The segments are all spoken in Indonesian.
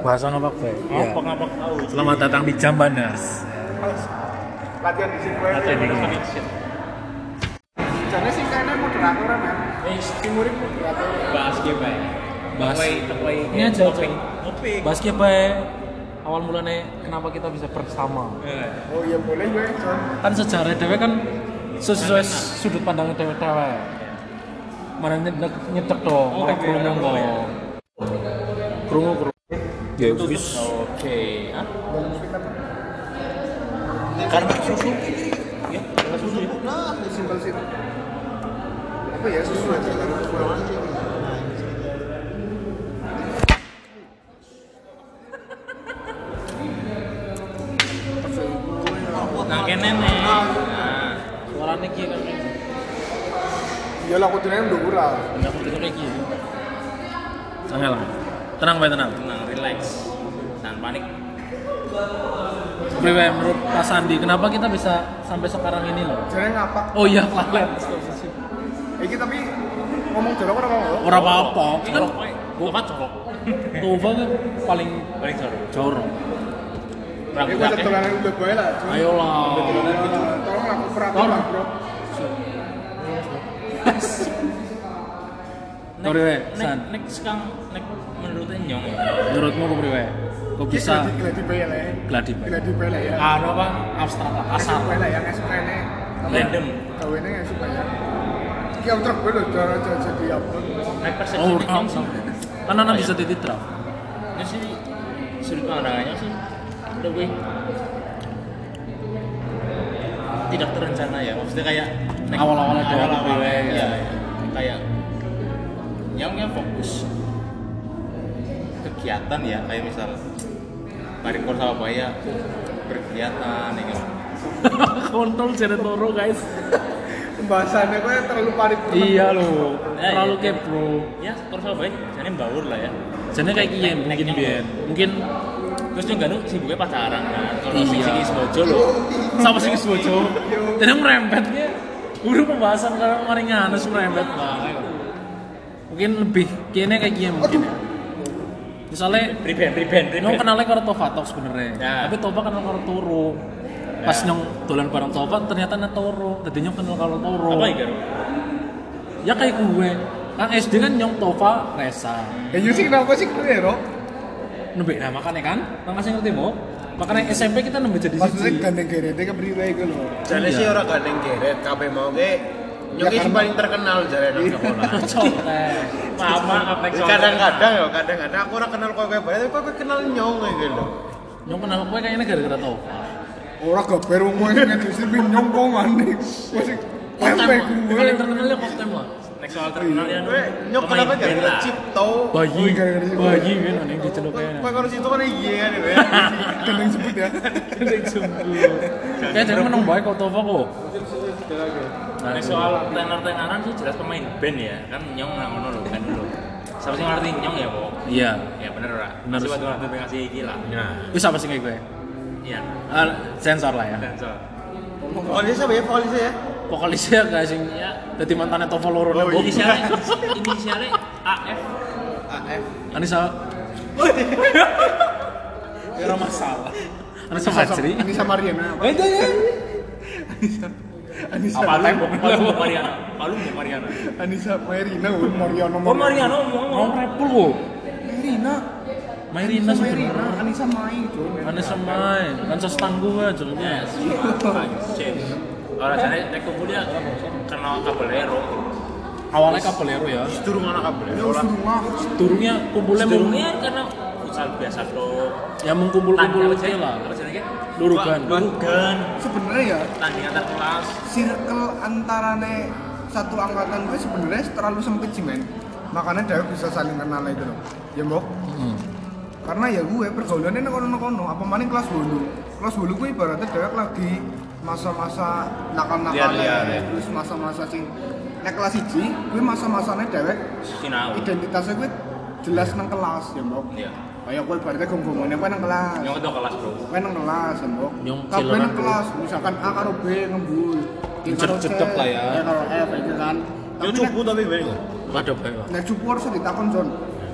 Bahasa ngapak bae. Iya. Apa ngapak tahu? Selamat datang di Jambanas. Latihan di sini. Ada nih connection. Jadi sih kayaknya moderator kan. Eh, Timurin moderator. bahas ge bae. Bahas. Ini aja, topik. Topik. Bahas ki bae. Awal mulanya kenapa kita bisa bersama? Eh, Oh iya boleh gue. Kan sejarah dewe kan sesuai sudut pandang dewe-dewe. Mana nyedek nyedek dong, Oh, oh, krungu krungu dong. Ya. Krungu krungu. Ya wis. Oke. Ah, karena susu. Ya, susu itu. Nah, simpel situ. Apa ya susu aja kan? Nah, kene nih. Nah, Suarane ki kan. Ya lah kudunya udah kurang. Enggak kudu iki. Angel. Tenang bae tenang. tenang, relax. Jangan panik. Priwe menurut Pak Sandi, kenapa kita bisa sampai sekarang ini loh? Jadi ngapak. Oh iya, lalat. Iki tapi ngomong jorok apa ngomong? Ora apa-apa. Ini kan Tova corok. Tova kan paling Paling corok. jorok. Ini gue udah gue lah. Tolong aku peraturan bro. Sorry, Nek, San. nek sekarang nek menurutnya nyong ya. Menurutmu apa priwe? Kok bisa Gila di bela ya. gladi Gila di bela ya. Anu apa? Abstrak lah, Asal bela yang suka ini. Random. Kau ini yang suka ya. Iki yang truk gue loh, jangan jadi apa. Oh, sih. Kan anak bisa titik draft. Ini sih sudut pandangannya sih udah gue tidak terencana ya maksudnya kayak awal-awalnya gue, ya, ya. kayak nyongnya fokus kegiatan ya kayak misal Mari Kor Surabaya berkegiatan ya kan. Kontrol seret loro, guys. Pembahasannya gue terlalu panik. Iya loh. Ya, Terlalu iya. kepo. ya Kor Surabaya jadi baur lah ya Jadi kayak gini mungkin biar. Mungkin terus juga nu sibuknya pacaran kan kalau Iya. sing sing bojo loh sama sing bojo. Jadi merempetnya udah pembahasan kalau mari nganes merempet banget. Mungkin lebih kayaknya kayak gini mungkin ya. Misalnya priband priband Nyong priband kenalnya karo Tova tok sebenarnya. Ya. Tapi Tova kenal karo Toro. Pas Ya. nyong dolan bareng Tova ternyata na Toro. Tadi nyong kenal karo Toro. apa ya? Ya kayak gue. Kan SD kan nyong Tova Resa. Ya Yu sih kenapa sih gue ya? Nembek nah makanya kan, nang kasih ngerti mau. Makanya SMP kita nembek jadi Maksudnya siji. gandeng gerede ke beri gue loh. Jane Iya. sih orang gandeng geret, kabeh mau ge Nyoki Ya, paling terkenal jare nang maaf maaf nek Kadang-kadang ya, kadang-kadang aku ora kenal kowe kowe tapi kowe kenal nyong gitu lho. Nyong kenal gue kayaknya gara-gara. Orang gak baru mau yang justru nyong kok aneh. Masih Konten gue. Paling terkenal ya konten lah. Soal terkenal ya Kowe nyong pemain kenapa band gara-gara lah. Cipto? Bayi, bayi kan diceluk kayaknya. kalau situ kan iya kan ya. Sebut ya. Kayak jadi menang baik kok Tova kok. Nah, soal tenar-tenaran sih jelas pemain band ya kan nyong nang ngono lho kan dulu siapa sih ngerti nyong ya kok Iya. ya bener ora Bener masih sih. waktu waktu ngasih iki lah Nah, Wis apa sih kayak gue? iya Ah, sensor lah ya. vokalis apa ya vokalis ya? Vokalisnya kayak sing ya dadi mantannya Tova loro Oh, nembok. inisialnya inisialnya AF AF. Anissa. Kira masalah. Anissa Fajri. Anissa Mariana. Eh, itu ya. Anissa Palu Palu Mbak Mariana Palu Mbak Mariana Anissa Marina, oh, Mariano oh Mariana ngomong Mau repul kok. Marina. Marina, sebenarnya. Anissa Mai. Anissa main. Kan sos tangguh aja jadinya. Orang jadi nek kumpul dia kenal kabelero Awalnya Caballero ya. Durung anak kabeh. Ya. Turunnya kumpulnya mau Sedurungnya karena futsal biasa tuh ya mengkumpul-kumpul apa aja sih lah. Lurugan. Lurugan Sebenarnya ya, tanding antar kelas circle antarane satu angkatan gue sebenarnya terlalu sempit sih men makanya dia bisa saling kenal itu loh ya mbok Hmm. karena ya gue pergaulannya nang kono-kono apa maning kelas bolu kelas bolu gue ibaratnya dia lagi masa-masa nakal-nakal ya. terus masa-masa sing nek kelas iji gue masa-masanya dewek sinau. identitasnya gue jelas nang kelas ya mbok. Iya. Kayak gue ibaratnya gonggongannya gue nang kelas. Nyong itu kelas bro. Gue nang kelas ya mbok. Nyong kabeh nang kelas misalkan A karo B ngembul. G karo C, Jedek-jedek lah ya. E karo F itu kan. Yo cupu tapi ben. Ada bae. nek cupu harus ditakon Jon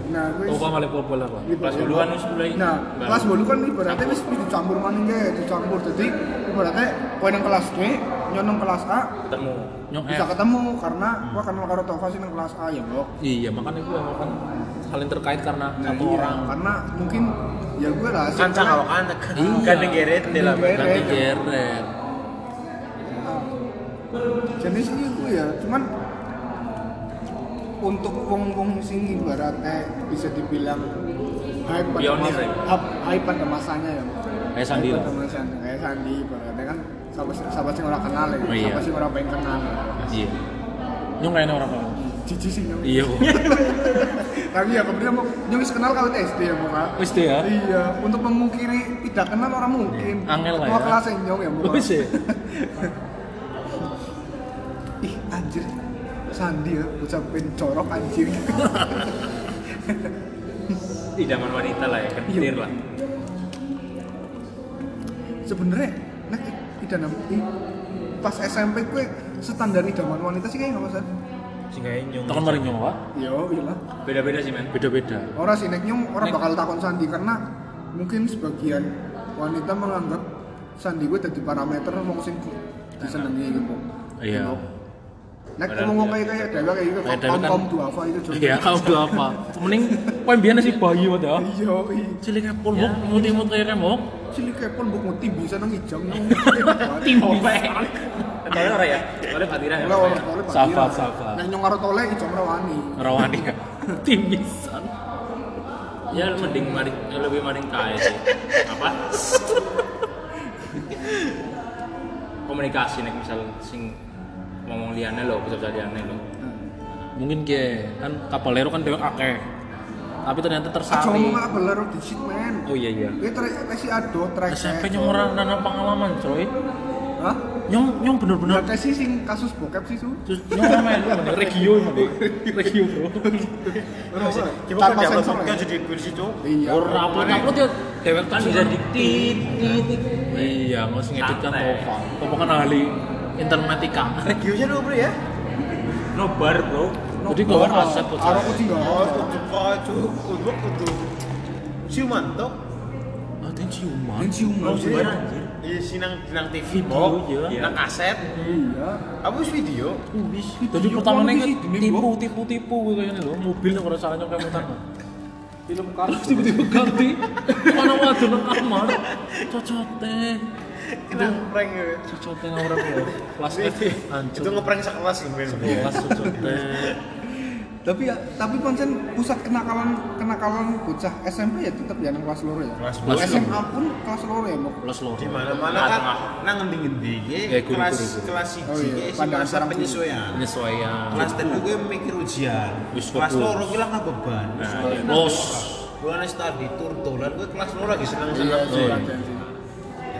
Nah, wis Toko malah pak. Gitu, Kelas ya. duluan wis mulai Nah, kelas bolu kan ibaratnya wis dicampur maning kae, dicampur. Jadi ibaratnya kowe nang kelas D, nyonong kelas A ketemu Nyong bisa ketemu karena gua kenal karo Tova sih nang kelas A ya, Bro. Iya makanya gue kan saling terkait karena Nah, satu iya, orang. karena mungkin ya gue lah Kancang awakan Iya. kan ngeret di lah. Ngeret. Nanti geret. jadi sih gue ya cuman untuk wong-wong sing ibaratnya bisa dibilang hype pada Pionir, mas- ya? hype, pada masanya ya Kayak Sandi pada masanya kayak Sandi ibaratnya kan siapa siapa sih orang kenal ya Oh, iya. siapa sih orang pengen kenal Iya. Nyong kayaknya orang apa? cici sih nyong Iya tapi ya kemudian mau nyong kenal kalau SD ya muka deh ya. iya untuk memungkiri tidak kenal orang mungkin Angel lah Mau ya. kelas yang nyong ya muka Wis ya. ih anjir Sandi ya ucapin corok anjir idaman wanita lah ya kentir Iya. lah sebenarnya nek idaman pas SMP gue standar idaman wanita sih kayak nggak masalah Sing gawe nyong. Takon mari nyong pak. yo iya lah beda-beda sih men Beda-beda. orang sih nek nyong orang bakal takon Sandi karena mungkin sebagian wanita menganggap Sandi gue jadi parameter wong sing disenengi gitu Iya. Nek ngomong iya. kayak kayak dewa kayak Dewa kan- kom dua apa itu Jong. Iya, kau udah apa? Mending kowe biyen sih bayi wae ya. iya iya Cilik kepul mbok muti-muti kayak kemok. cilik kepon buk muti bisa nang ijam nyong Tim Toleh ora ya? Toleh patiran ya? Sahabat, sahabat. Nek nyong karo tole ijam rawani. Rawani ya. Tim bisa. Ya mending mari lebih mending kae sih. Apa? Komunikasi nek misal sing ngomong liane lo, bisa bisa liane lo. Mungkin ke kan kapalero kan dewek akeh. Tapi ternyata tersari. ngomong apa beler di shit man. Oh iya iya. Ini trek si ado trek. SMP nyong ora nana pengalaman, coy. Hah? Nyong nyong bener-bener Bener sih sing kasus bokep sih su. Terus nyong ora main lu regio mending. Regio, Bro. Tanpa kan sensor ya? jadi kursi cok. Iya. Ora upload-upload ya dewek Kan bisa di tit. Iya, usah ngedit kan. Tova. Tova kan ahli informatika. Regionya no bro ya? Nobar bro. Jadi nggak ada aset tuh. Enggak. Oh, kudu kaju, kudu kudu. Siuman toh? Ada yang ciuman. Yang ciuman. Oh, Ciuman, iya. anjir. Iya sih nang nang TV Video, Bok. iya. Nang kaset. Iya. Apa wis video? Wis. Jadi pertama nih tipu Bro. tipu tipu kayak gini loh. Mobil yang orang caranya kayak muter. Film kartu. Tiba-tiba ganti. Mana waduh nang kamar. Cocote. Kena prank ya. Cocote ngawur aku. Kelas F. Hancur. Itu ngeprank sekelas gitu. Kelas cocote. Tapi ya, tapi pancen pusat kenakalan kenakalan bocah SMP ya tetap ya nang kelas loro ya. Kelas Kelas. SMA pun kelas loro ya, Mok. Kelas loro. Di mana-mana kan nang ngendi-ngendi iki Ya, kelas kelas Oh, 1 iya. sih masa penyesuaian. Penyesuaian. Kelas 3 gue mikir ujian. Wis Kelas loro gue lah nggak beban. Nah, Bos. Gue nih studi tur tulan gue kelas loro lagi seneng Iya, seneng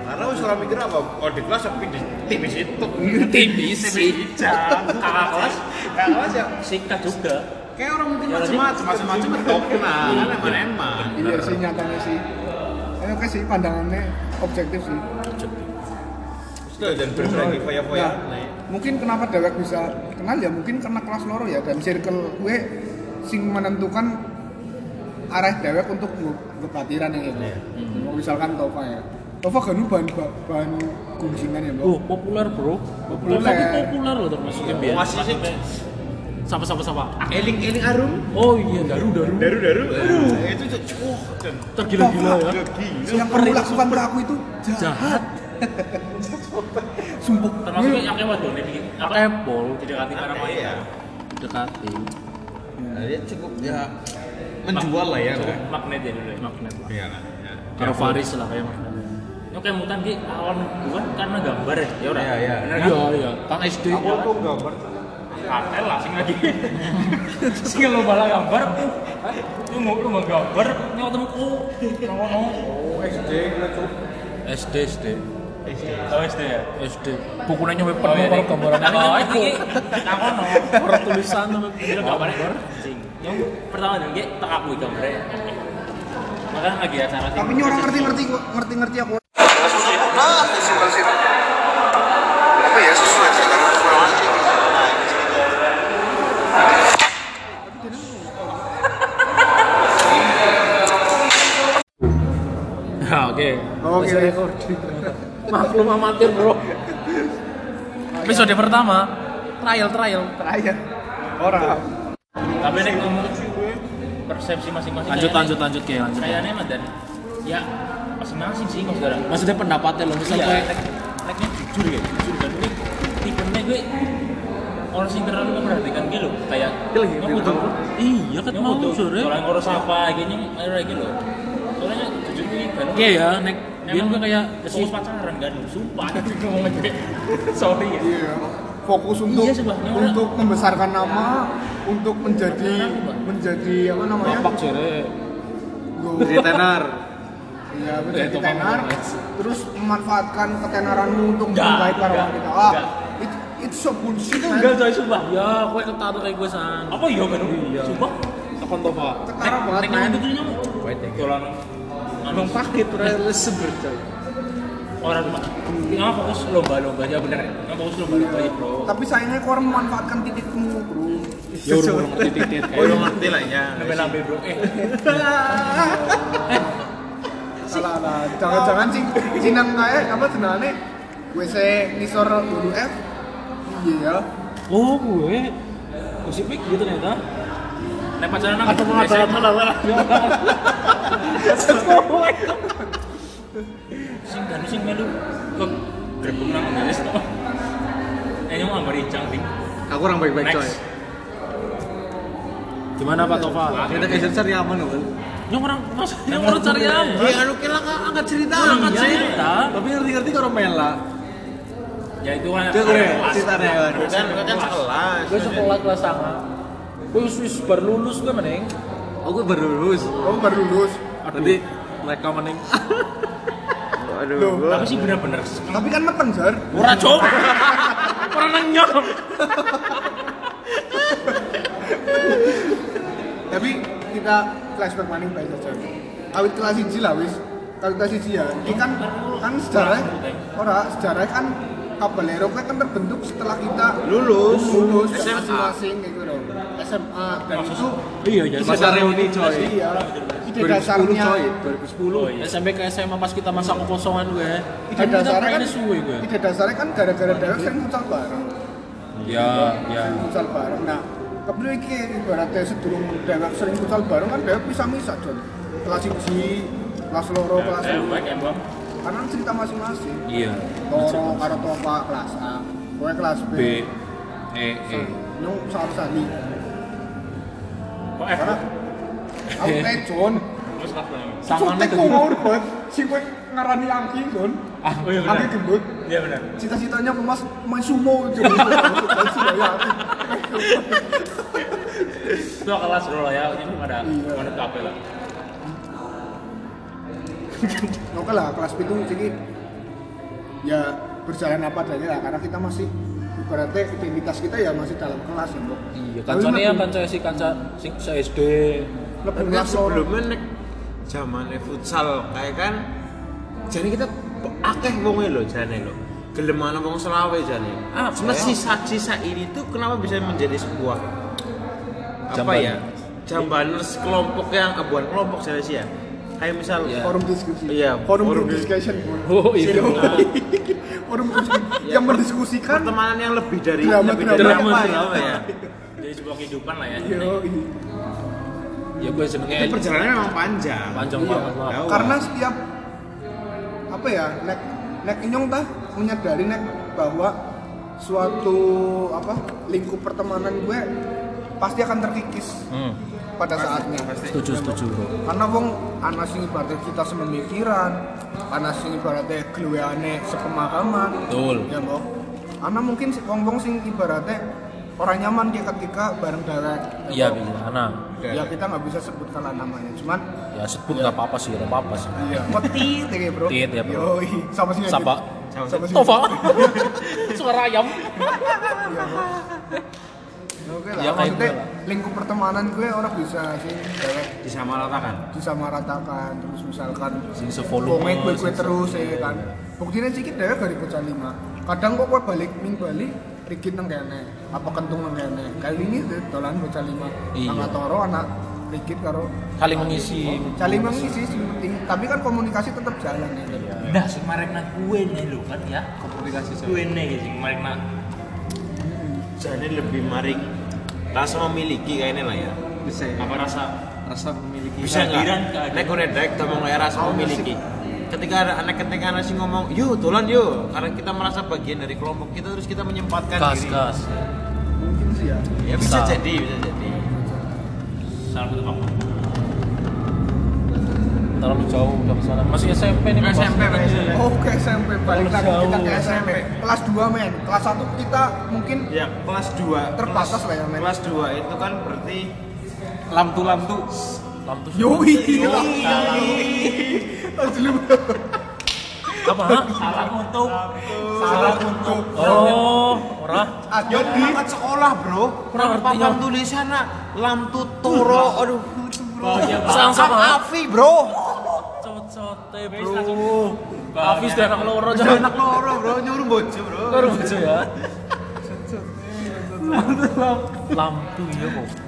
Karena wis ora mikir apa, kalau di kelas tapi di TV situ. Tipis sih. Kakak kelas kakak kelas ya. sikat juga. Kayak orang mungkin macam-macam, macam-macam top nah, kan emang-emang. Iya sih nyatanya sih. Eh, oke sih pandangannya objektif sih. Sudah dan berbagi foya-foya. Nah, mungkin kenapa dewek bisa kenal ya mungkin karena kelas loro ya dan circle gue sing menentukan arah dewek untuk kebatiran yang itu. Hmm. Misalkan Tova ya. Tova kan bahan bahan gunjingan ya, Mbak. Oh, populer, Bro. Populer. Tapi populer loh termasuknya biar. Masih sih. Sapa sapa sapa. Eling eling arum. Oh iya, daru daru. Daru daru. Itu tuh cuh Tergila-gila ya. Yang kamu lakukan ke aku itu jahat. Jahat. Sumpah. Termasuknya yang lewat tuh nih bikin apa? Kepol. Didekati para Iya. wanita. Dekati. Nah, dia cukup ya menjual lah ya. Cukup kan? magnet ya dulu ya. Magnet. Iya kan. ya. Karo Faris lah kayak magnet. Kayak mutan ki awal bukan karena gambar ya. Ya udah. Iya, iya. Bener kan? Iya iya, Kang SD. tuh gambar Katel lah sing lagi. sing lo bala gambar. Lu mau lu mau gambar, nyawa temu oh. Ngono. Oh, SD lah tuh. SD SD. Tahu SD ya? SD. Bukunya nyampe Oh, penuh iya, karo iya. gambaran. Oh, iki nang kono. Ora tulisan sampe gambar. Yang pertama nih, tak aku gambarnya. Makanya lagi acara sih. Tapi ini orang ngerti-ngerti ngerti-ngerti aku. Oke, situ. Ya sesuai. Ah, oke. Oke. Maklum amatir, Bro. Episode pertama, trial trial. Trial. Orang. Tapi ini ngomong persepsi masing-masing. Lanjut lanjut lanjut lanjut. Kayaknya mah dan ya masing-masing sih mas sekarang. Maksudnya pendapatnya lo misal Iya, gue nek neknya jujur ya, jujur dan ini tipenya gue orang sing terlalu memperhatikan gitu loh, kayak yang butuh iya kan mau sore. orang ngurus apa gini ayo gitu loh. Soalnya jujur gue kan Oke ya, nek dia gue kayak fokus pacaran kan, sumpah ngomong aja. Sorry ya. Iya. Fokus untuk Iya, orang- untuk membesarkan nama, untuk menjadi menjadi apa namanya? bapak sore. Jadi tenar. Iya, menjadi itu tenar. Terus memanfaatkan ketenaranmu untuk membaikkan orang kita. Ah, itu itu so bullshit. Itu enggak coy sumpah. Ya, gue ketaruh kayak gue san. Apa iya kan? Iya. Sumpah. Tekan toh pak. Ketara banget, Nek nang itu nyamuk. Dolan. Ngomong paket rel seber coy. orang nggak fokus lomba-lomba aja bener ya nggak fokus lomba-lomba aja bro Tapi sayangnya kau orang memanfaatkan titikmu, bro. Ya udah urung titik-titik. Oh, lu ngerti lah ya. lambe bro eh Lah. Jangan-jangan sing sinang kayak apa jenenge? WC nisor dulu F. Iya. Oh gue. Musipik gitu ternyata. nek pacaran nang Atau mau ada ada sing kan sing melu ke gerbong nang ngeles to eh nyong ambar incang ting Aku orang baik-baik coy. Gimana Pak Tova? Kita geser cari aman kan. Yang orang mas, yang orang cari apa? Iya, anu kira angkat cerita. Iya. cerita. Tapi ngerti-ngerti kalau mela. ya itu kan Itu gue kelas. ceritanya kan. Kan kan sekelas. Gue sekolah kelas sama. Gue wis wis baru lulus gue mending. Aku baru lulus. Oh, baru lulus. Tadi mereka mending. Aduh, Loh, gua tapi sih bener-bener Tapi kan meten, Jar. Ora cok. Ora nenyok. Tapi kita flashback maning baik saja. Awit kelas 1 lah wis. Kalau kelas 1 ya, ini kan kan sejarah ora sejarah kan Kabalero kan terbentuk setelah kita lulus. lulus SMA. masing-masing gitu loh. SMA dan itu Iya ya. Masa reuni coy. iya ide 2010 dasarnya coy. 2010. oh iya SMP ke SMA pas kita masa kekosongan gue. ide dasarnya kan suwe gue. ide dasarnya kan gara-gara dewek sering futsal bareng Ya, ya. futsal bareng nah kemudian iki ibaratnya sedurung dewek sering futsal bareng kan dewek bisa misah Jon. Kelas 1 kelas loro kelas eh loro embam karena kan cerita masing-masing. Iya. Toro karo Topa kelas A. Gue kelas B, B, E, E. nyung salah sali kok F? Aku kayak Jon. Terus apa nih Sangane Sotek kok mau banget si gue ngarani Angki Jon Ah, oh iya bener gendut. Iya bener cita-citanya pemas main sumo Surabaya itu kelas dulu lah ya. Ini ada Iya. mana kafe lah. Oke lah kelas itu jadi ya berjalan apa adanya lah karena kita masih ibaratnya identitas kita ya masih dalam kelas ya Mbok. Iya, kancane ya kanca si kanca se SD. lebih sebelumnya nek zamannya futsal kayak kan jadi kita akeh wonge lho jane lho. Gelem ana wong selawe jane. Ya? sisa-sisa ini tuh kenapa bisa menjadi sebuah apa Jamban. ya? Jambaners kelompok yang eh, bukan kelompok saya sih ya. Kayak misal Iya. forum diskusi. Iya, forum, forum discussion. Oh iya. forum diskusi yang mendiskusikan pertemanan yang lebih dari Drama- lebih drama- dari drama- apa ya? drama. Apa ya? jadi sebuah kehidupan lah ya Yo, iya. Ya gue senengnya Itu perjalanan memang panjang. panjang Iya. banget lah. Karena setiap apa ya nek nek inyong tah menyadari nek bahwa suatu apa lingkup pertemanan gue pasti akan terkikis Hmm. pada saatnya Setuju, setuju bro. karena wong ana sing ibaratnya kita sememikiran ana sing ibaratnya gluweane sepemahaman Betul. ya mbok ana mungkin si- wong-wong sing ibaratnya orang nyaman kayak ketika bareng dewek Iya bisa. Ana. ya kita nggak bisa sebutkan lah namanya cuman Ya sebut nggak apa-apa sih, nggak apa-apa sih. iya petit ya bro Tit ya, bro. Yoi. sama sih sama sih Tova. Suara ayam. oke lah Ya, kayak maksudnya gue lah. lingkup pertemanan gue orang bisa sih dewek disamaratakan. disamaratakan terus misalkan Sing se-volume, gue gue terus ya kan buktinya sedikit deh dari bocah lima kadang kok gue balik ming balik dikit nang kene apa kentung nang kene kali ini deh dolan bocah lima Iya. anak toro anak dikit karo Saling mengisi. saling mengisi sih penting tapi kan komunikasi tetap jalan ya Nah, sing marek nang kue nih lho kan ya. komunikasi Kue nih sing marek nang Jadi lebih maring rasa memiliki kayaknya lah ya. bisa ya? apa rasa rasa memiliki Bisa nggak? Nek nedek ngomong kayak rasa memiliki. Ketika ada anak ketika anak sih ngomong, yuk tulan yuk, karena kita merasa bagian dari kelompok kita terus kita menyempatkan gas diri. gas mungkin sih ya Ya bisa Bisa. jadi, bisa jadi. salah satu faktor. terlalu jauh udah ke sana masih SMP nih Mas. SMP, Mas. oh ke SMP balik lagi kita ke SMP kelas 2 men kelas 1 kita mungkin Ya kelas 2 Terbatas lah ya, men. Kelas 2 itu kan berarti lamtu lamtu lamtu yoi apa? Salah untuk salah untuk oh ora Yo di sekolah, Bro. Kurang papan Yo. tulisannya lamtu toro. Aduh. Bahagia Sang sama Afi, Bro. cocote bro Hafiz dan anak loro jangan anak loro, Bro, nyuruh bojo, Bro. Baru baca ya. Lampu iya kok.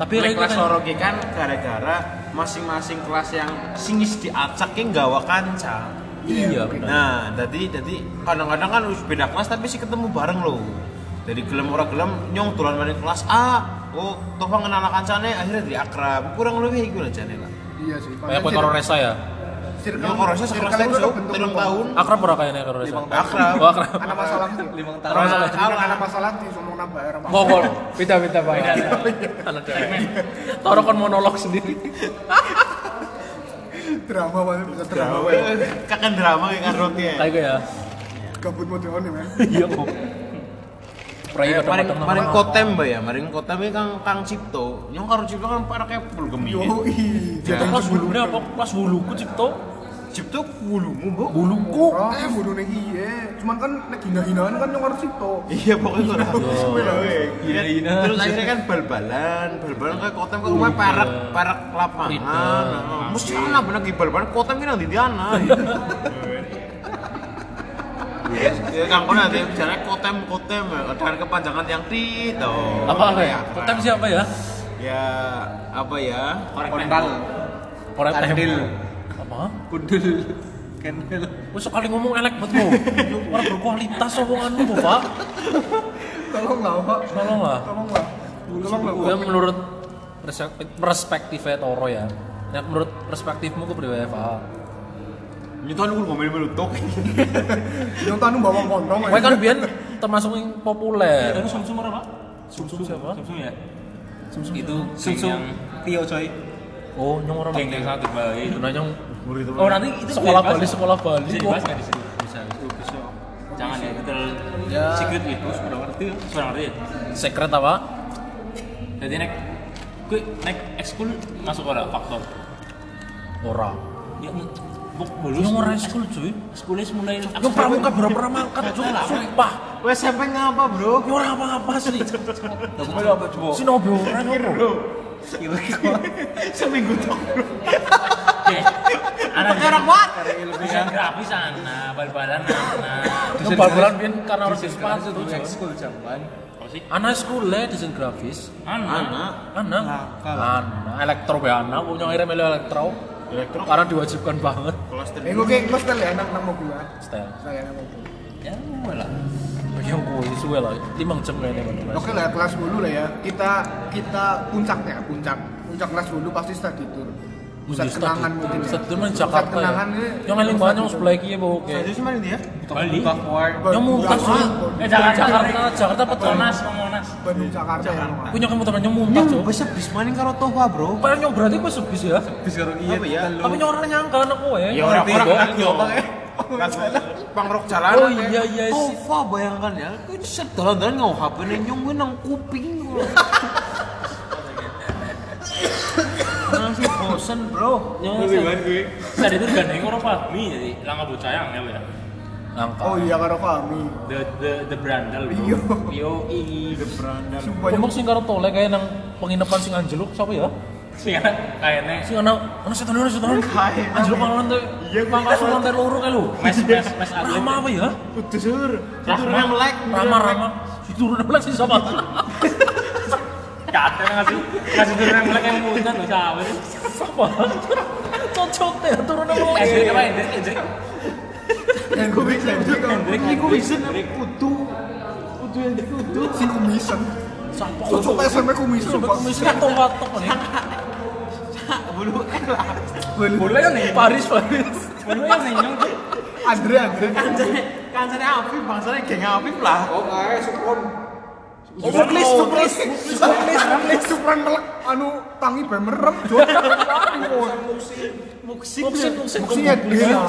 Tapi kayak kelas kan loro ki kan gara-gara masing-masing kelas yang singis diacak ki nggawa kanca. iya benar. Nah, jadi jadi kadang-kadang kan harus beda kelas tapi sih ketemu bareng loh. Jadi gelem ora gelem nyong tulan maring kelas A. Oh, toh pengenal kancane akhirnya jadi akrab. Kurang lebih iku lah jane lah. iya sih Kayak karo Resa ya. Circle sekelas circle itu apa? tahun. Akrab ora kayaknya karo Resa. Akrab. Oh, akrab. ada masalah sih Limang jadi ada masalah di ngomong nambah era kok beda beda Pak. Anak cewek. Toro kon monolog sendiri. drama banget bisa drama Kakak drama kayak kan roti ya. Kayak gue ya. gabut mau dione men Iya kok. Prai Eh, Maring kadang-kadang maring nama. kotem mbak ya, maring kotem ini kang kang Cipto. Nyong karo Cipto kan para kayak pul gemini. yoi Itu kelas bulu apa kelas buluku Cipto? Cipto bulumu bu. Buluku. Eh bunuh nih iya. Cuman kan nek hina-hinaan kan yang harus itu. Iya pokoknya itu lah. Iya, iya. Terus akhirnya kan bal-balan, bal-balan kayak kotem kan rumah parak parak lapangan. Nah, Mesti ana bener ki bal-balan kotem ki nang ndi ana. Ya kang kono nanti jalan kotem kotem dengan kepanjangan yang tito. Apa apa ya? Kotem siapa ya? Ya apa ya? Korek Kandil. Apa? Kudul. Kendel. Wes sekali ngomong elek banget bu. Orang berkualitas omonganmu pak. Tolong lah, Pak. Tolong lah. Tolong lah. Tolong lah. Ya menurut perspektif perspektifnya Toro ya. Ya menurut perspektifmu ke pribadi Pak. Nyetan gue ngomel melutok. Yang tanu bawang kontong. Kowe kan biyen termasuk yang populer. Itu sumsum apa? Sumsum siapa? Sumsum ya. Sumsum Itu Sumsum. yang Tio coy. Oh, nyong orang Geng yang satu baik. Itu nanya Oh nanti itu sekolah Bali, sekolah Bali. Bisa dibahas nggak di sini? Bisa. Bisa. Jangan ya, itu terlalu Ya. secret gitu. Sudah ngerti, sudah ngerti. ya? Secret apa? Jadi nek, gue nek ekskul masuk ora faktor. Ora. Ya, buk bulus. Nyong ora school cuy. Sekolah mulai Nyong pramuka berapa pernah mangkat cuy. Sumpah. Wes sampai ngapa bro? Nyong ora apa-apa asli. Sekolah apa coba? Sinobi ora ngono. Seminggu tok bro. Anak orang kuat. Desain grafis ana, bal-balan ana. Nyong bal-balan biyen karena harus sepatu tuh. Ekskul zaman. Apa sih? Anak sekolah desain grafis. Ana. Anak. Anak. Anak elektro be anak, punya akhirnya milih elektro. Elektro Karena diwajibkan banget. kelas Eh, gue kayak kelas ya anak nama gua. Style. Saya nama gua. Ya, malah. Yang gue suwe lah, limang jam kayaknya. Oke lah kelas dulu lah ya. Kita kita puncaknya, puncak. Puncak kelas dulu pasti study tour. Pusat kenangan mungkin. ya. Pusat kenangan Pusat Jakarta ya. kenangan ini. Yang paling banyak yang sebelah kiri bau Saya kayak. sih mana dia? Bali. Yang muntah cuy. Eh, Jakarta. Jakarta, Jakarta Petronas. Monas. Bandung Jakarta ya. Punya kamu teman yang muntah cuy. Bisa bis maning karo Toha bro. Padahal nyong berarti gue sebis ya. Bis karo iya. Ya? Tapi nyong orang nyangka anak gue ya. Ya kan yo Pangrok jalan. Oh iya iya sih. Tova bayangkan ya, kan set dalan-dalan ngau HP nih nyong gue nang kuping. Masih bosen bro. Yang Saat itu gandeng orang Fahmi jadi langka bocah yang ya ya. Angka. Oh iya karo kami. The the the brandal bro. Iya. Yo i the brandal. Sumpah Ngomong sing karo tole kayak nang penginapan sing Anjeluk siapa ya? Sing anak kayaknya Sing anak anak setan anak setan. Anjeluk kalau lantai. Iya, pangkas lantai loro kayak lu. mes mes mes. Rama apa ya? Utusur. Itu Rahma. yang like. Rama Rama. Si turun apa sih sama? Kata ngasih ngasih turun yang mereka yang muncul tuh siapa sih? Siapa? cocok ya turun Hendrik melek. apa Hendrik? Hendrik. Hendrik Hendrik Hendrik. Iku bisa kudu. Kudu yang dikudu. si kumisan Sampai cocok SMP kumisan Sampai Pak. kumisnya tok-tok nih. Bulu elah. Boleh kan nih? Paris Paris. Boleh kan nih nyong? Andre Andre Kancane kancane Afif bangsane geng Afif lah. oh ae supron Oh, muklis, muklis, muklis, muklis, supran melek, anu tangi be merem, jod. Muksin. Muksin muksin Muksin ya, dia.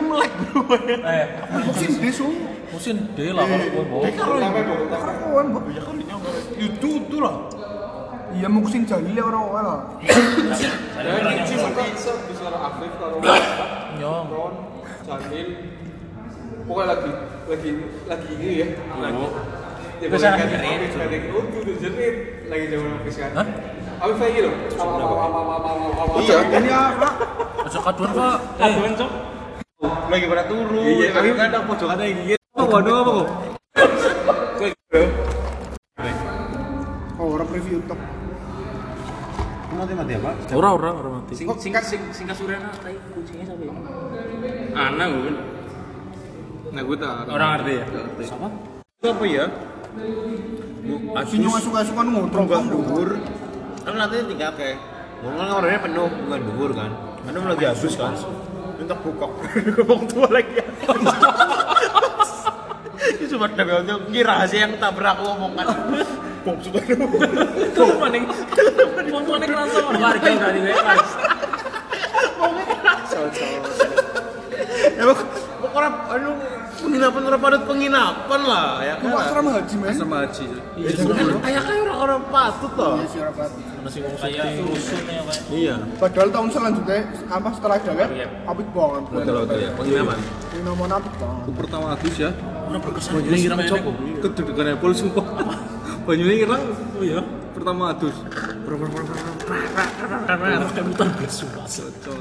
Melek bro. Eh, Muksin desu. Muksin D lah kalau gue mau. Kawan, Mbak. Itu itu lah. Iya muksin jalil ya orang orang lah. Nyong. Jamil pokoknya lagi lagi lagi ini ya lagi anak pokoknya jerit. Oh udah lagi zaman kan Hah? Gitu apa apa apa apa apa apa apa Iya, ini apa? Ojo kaduan Pak. Eh, aduan cok. Lagi pada turun. iya Afif kan ada gitu apa waduh apa kok Oh, orang preview top. Mati mati apa? ora ora ora mati. Sing sing sing sing kasurena tai kucingnya siapa ya? Ana gue. nah gue tak Orang ngerti ya? Siapa? Apa ya? Si nyong suka-suka ngotrong Enggak kok. dhuwur. Kan nanti tinggal kayak ngomong orangnya penuh bukan dhuwur kan. Karena lagi habis kan. Minta bukok. Ngomong tua lagi. Itu cuma demi kira rahasia yang aku omongkan. Bom sudah. Kau maning. Mau maning langsung Warga dari bebas. Emang pokoknya anu penginapan orang padat penginapan lah ya kan. asrama haji, men. sama Haji Ya, Kayak kayak orang-orang patut loh. Iya, si rapat. Masih mau kayak rusunnya kayak. Iya. Padahal tahun selanjutnya apa setelah dewek apik banget. betul betul ya penginapan nomor apik banget. Pertama Agus ya Orang berkesan. Banyunya irang cok kedudukan Apple sumpah Banyunya irang Oh iya. pertama Agus.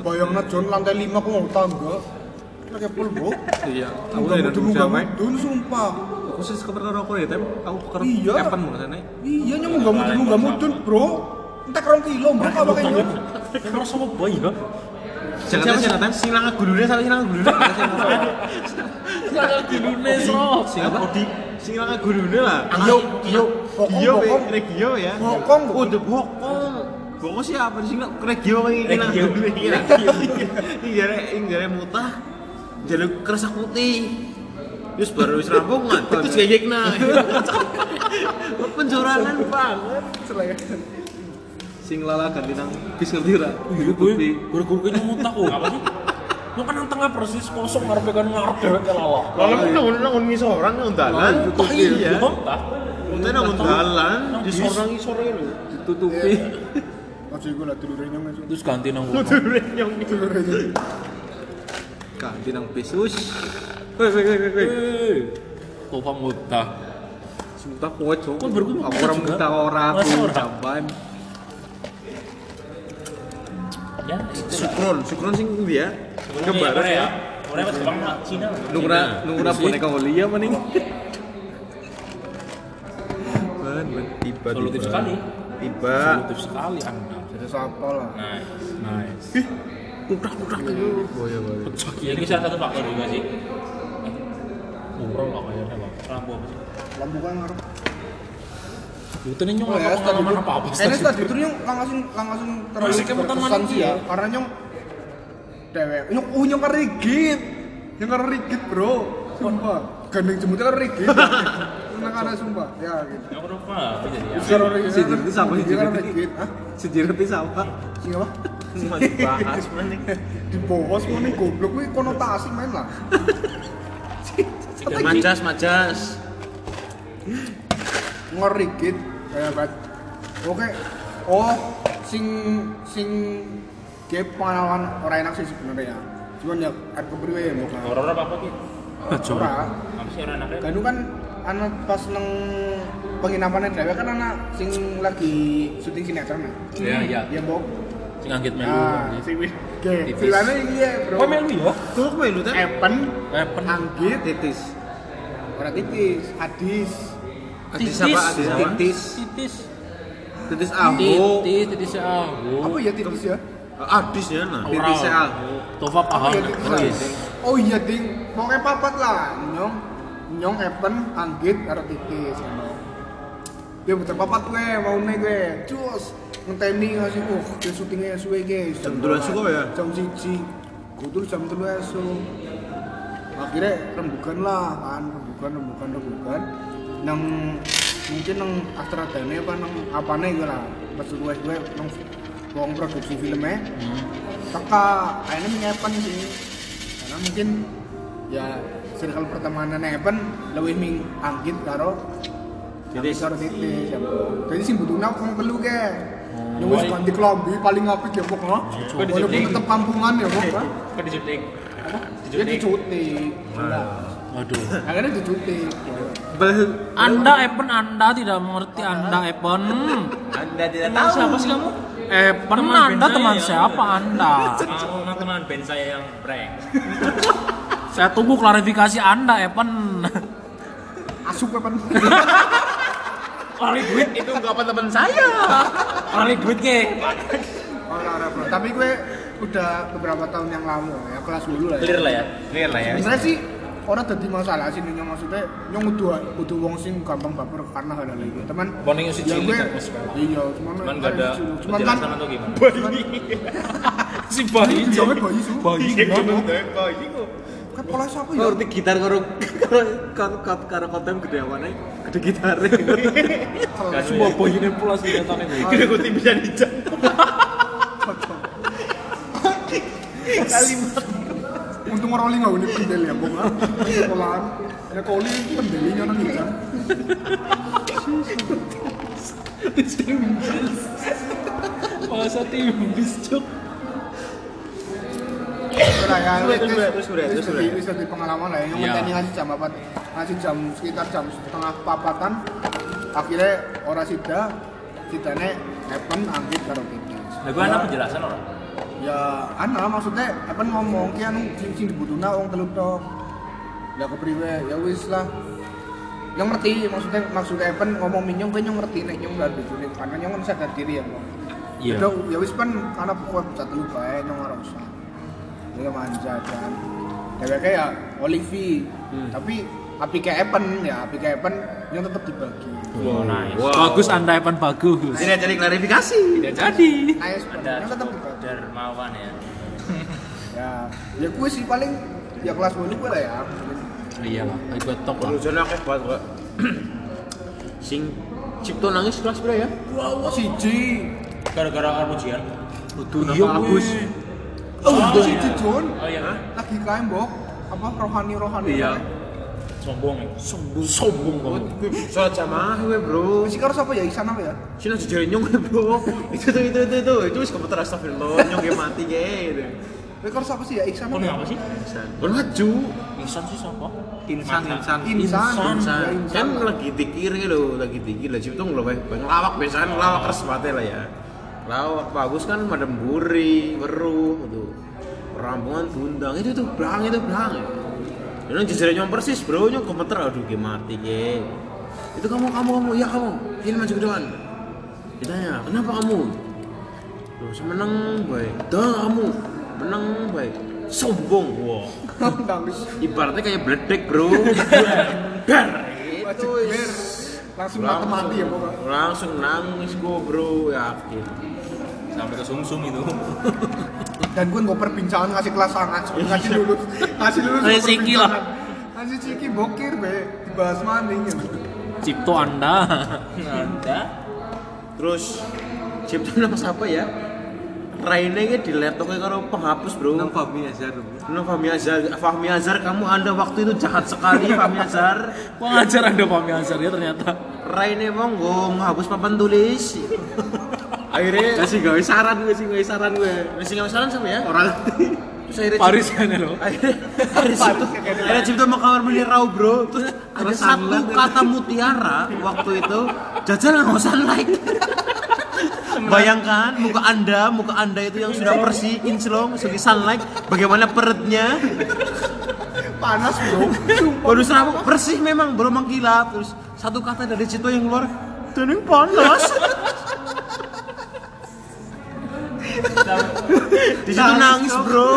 Bayangnya John lantai 5 aku mau tangga. Kayak pul, Bro. iya aku dari dulu siapa dulu sumpah. aku sih keperluan aku ya tapi aku keker Iya. epan mau sana Iya nyong nggak mudun nggak mudun, Bro. Entek rong kilo, Bro, apa kayak. Yang ngerasa apa boy ya? Nanti sing lanang gulune sama sing lanang gulune. Sangat gilune so. Sing apa di sing lanang gulune lah. Bokong, Gio bokong. Regio ya. Bokong, Oh, the bokong. Siapa di sini? Regio kayak gini lah. Regio. Ini jare ini jare mutah. Jaluk kerasa putih. Terus baru wis rampung ngadeg terus geyekna. Penjorangan banget. sing lala ganti nang bis ngerti ra Iya gue, guru-guru kayaknya muntah kok. Apa sih? Lu kan nang tengah persis kosong ngarepe kan ngarep dewek lala. Lalu kan nangun nangun ngisoran nang dalan. Tah iya. Tah. Muntah nangun dalan di sorang ngisore lho. ditutupi Ojo iku lah dulure nyong. Terus ganti nang. Dulure nyong Dulure nyong. Ganti nang bis us woi woi woi woi Tofa muntah. Sumpah kuat cok Kan gue aku orang juga. minta orang Masa aku orang? jamban Ya, Sukron, Sukron sing ndi ya? Ke barat ya. Orang pas Jepang Cina. nunggu Terus boneka Holia maning ban ban Tiba sekali. Tiba. Solutif sekali Anda. Jadi sapa lah. Nice. Nice. Kudak-kudak itu boya boya Pecah Ya, ini salah satu faktor juga sih. Umroh lah kayaknya bang. Lampu apa sih? Lampu kan ngarep. Itu nih nyong Oh ya, tadi itu. apa apa Ini tadi itu nyong langsung langsung terus maning sih ya. Karena nyong dewek. Nyong oh nyong kan rigid. Nyong kan rigid, Bro. Sumpah. Gandeng jemputnya kan rigid. Nang ana sumpah. Ya gitu. Yang berapa? Apa jadi ya? Sekarang rigid. Si Jirti sama si Dia kan rigid. Sing bahas Di bawah semua nih goblok. Kuwi konotasi main lah. Majas, majas. ngerigit kayak banget oke. Oh sing sing kayak pengalaman orang enak sih sebenarnya. Ya cuman ya kepriwe ya muka Horor apa apa sih? ora Apa sih orang kan kan anak pas neng penginapannya dewe kan anak sing lagi syuting sinetron ya? Iya, iya. ya bok Sing anggit melu. nah sing wis oke filmnya iya bro Oh melu ya? Tuh melu teh. Epen Eh, pen anggit titis orang titis hadis Adis apa Adis apa Titis. Titis. titis aho Titis, titis ahu. apa ya titis ya Adis ya nah. Ora. Tova paham. Iya, Ding. Oh, iya. Oh iya ding, pokoknya papat lah. Nyong, nyong Evan, Anggit, karo Titi sama. Dia betul papat gue, mau nih gue. Cus, ngenteni ngasih, uh, dia syutingnya suwe guys. Jam duluan suka ya? Jam siji. Kudu jam telu esuk. Akhirnya rembukan lah kan, rembukan, rembukan, rembukan. Nang mungkin nang Astradane apa nang apane gue lah. Maksud gue gue nang wong produksi filmnya teka akhirnya menyepan sih karena mungkin ya circle pertemanan Evan lebih ming anggit karo jadi karo titik jadi sih butuh nak perlu ke Yang wis ganti kelambi paling apik ya pok no di walaupun tetap kampungan ya pok Kok di syuting? dia dicutik Waduh. akhirnya dicutik Anda Evan, Anda tidak mengerti Anda Evan. Anda tidak Tahu siapa sih kamu? Teman Anda teman ya. siapa Anda? Kamu teman band saya yang prank. Saya tunggu klarifikasi Anda Evan. asup Evan Kali duit itu enggak apa teman saya. kali duit ke. Oh, ora, ora, bro. tapi gue udah beberapa tahun yang lalu ya kelas dulu lah ya. Clear lah ya. Clear lah ya. sebenarnya sih orang jadi masalah sih nyong maksudnya nyong kudu kudu wong sing gampang baper karena hal hal itu teman Warning si ya cilik kan, iya cuman Cuman gak ada cuman kan atau gimana? Si bayi. jangan bayi su bayi Bayi kok. Kan pola siapa ya Ngerti gitar karo karo karo karo konten gede awane, gede gitar. Semua bayi ini pula senjatanya bayi. Gede kuti bisa dijak. untung orang oli nggak unik pendel ya bong sekolahan ya koli pendelinya nang hijau Masa timbis cuk. Udah ya, wis- terus, wis jadi pengalaman lah ya. Yang Iya. penting ngasih jam apa? Ngasih jam sekitar jam setengah papatan. Akhirnya orang sida, sidane Evan anggit karo Kikis. Lah gua ana penjelasan ora? Ya, ana maksudnya Evan ngomong ki anu sing sing dibutuhna wong telu tok. Ya kepriwe? Ya wis lah. Yang ngerti maksudnya maksudnya Evan ngomong minyong kan yang ngerti nek nyong gak diculik karena nyong kan sadar diri ya. Iya. Udah, ya wis pan karena pokoknya bisa telu bae nyong ora usah. Dia manja kan. Deweke ya Olivi. Tapi api kayak Evan ya, api kayak Evan yang tetap dibagi. Oh, nice. Bagus Anda Evan bagus. Tidak jadi klarifikasi. Tidak jadi. Nice, Ada yang tetap dibagi. dermawan ya. Ya, ya gue sih paling ya kelas dulu gue lah ya. Iya lah, ikut top lah. Lu jane akeh banget kok. Sing Cipto nangis kelas berapa ya? Oh siji. Gara-gara karo ujian. Kudu Iya, nama Agus. Oh, oh siji Jon. Oh iya. Lagi kae mbok apa rohani-rohani. Iya. Sombong ya. Sombong sombong kamu. Sholat jamaah we, Bro. Mesti karo sapa ya Iksan apa ya? Sini aja jari nyong Bro. Itu tuh itu itu itu. Itu wis komputer astagfirullah, nyong ge mati ge gitu. Kowe karo sapa sih ya Iksan apa? ya? apa sih? Kon maju. Ihsan sih sapa? Insan insan. Insan. Insan. Kan lagi dikir gitu, lagi dikir lah Cipto ngelawak, ngelawak biasa kan ngelawak keras banget lah ya. Lawak bagus kan madem buri, weruh gitu. Rampungan tundang itu tuh belang itu belang. Ini jajaran nyong persis bro, nyong komentar aduh ge mati ge. Itu kamu kamu kamu ya kamu, ini maju ke depan. Ditanya, kenapa kamu? Loh, semenang baik. Dah kamu, menang baik. Sombong, wah. Nangis. Ibaratnya kayak bledek bro. Dar. Ber. Langsung mati-mati ya pokoknya. Langsung nangis gua bro, yakin. Sampai ke sumsum itu. Dan gue nggak perbincangan ngasih kelas sangat, ngasih lulus, ngasih lulus. Ngasih siki lah. Ngasih ciki bokir be, dibahas maning ya. Cipto Anda. Anda Terus Cipta nama siapa ya? Raine ini di laptopnya karo penghapus bro. Nang Fahmi Azhar. Nah, Fahmi Azhar, Fahmi Azhar, kamu anda waktu itu jahat sekali Fahmi Azhar. Kok ngajar Anda Fahmi Ansar ya ternyata. Raine monggo menghapus papan tulis. Akhirnya Kasih gawe saran gue sih gawe saran gue. masih nggak saran sama ya? Orang Terus akhirnya Paris kan lo. Akhirnya Cipto, akhirnya Cipto mau kamar mandi raw bro Terus ada satu kata mutiara waktu itu Jajal nggak usah like Bayangkan muka anda, muka anda itu yang sudah bersih, kinclong, segi sunlight Bagaimana perutnya Panas bro. Waduh serabut, bersih memang, belum mengkilap Terus satu kata dari Cipto yang keluar Dan panas Di situ nangis, Bro.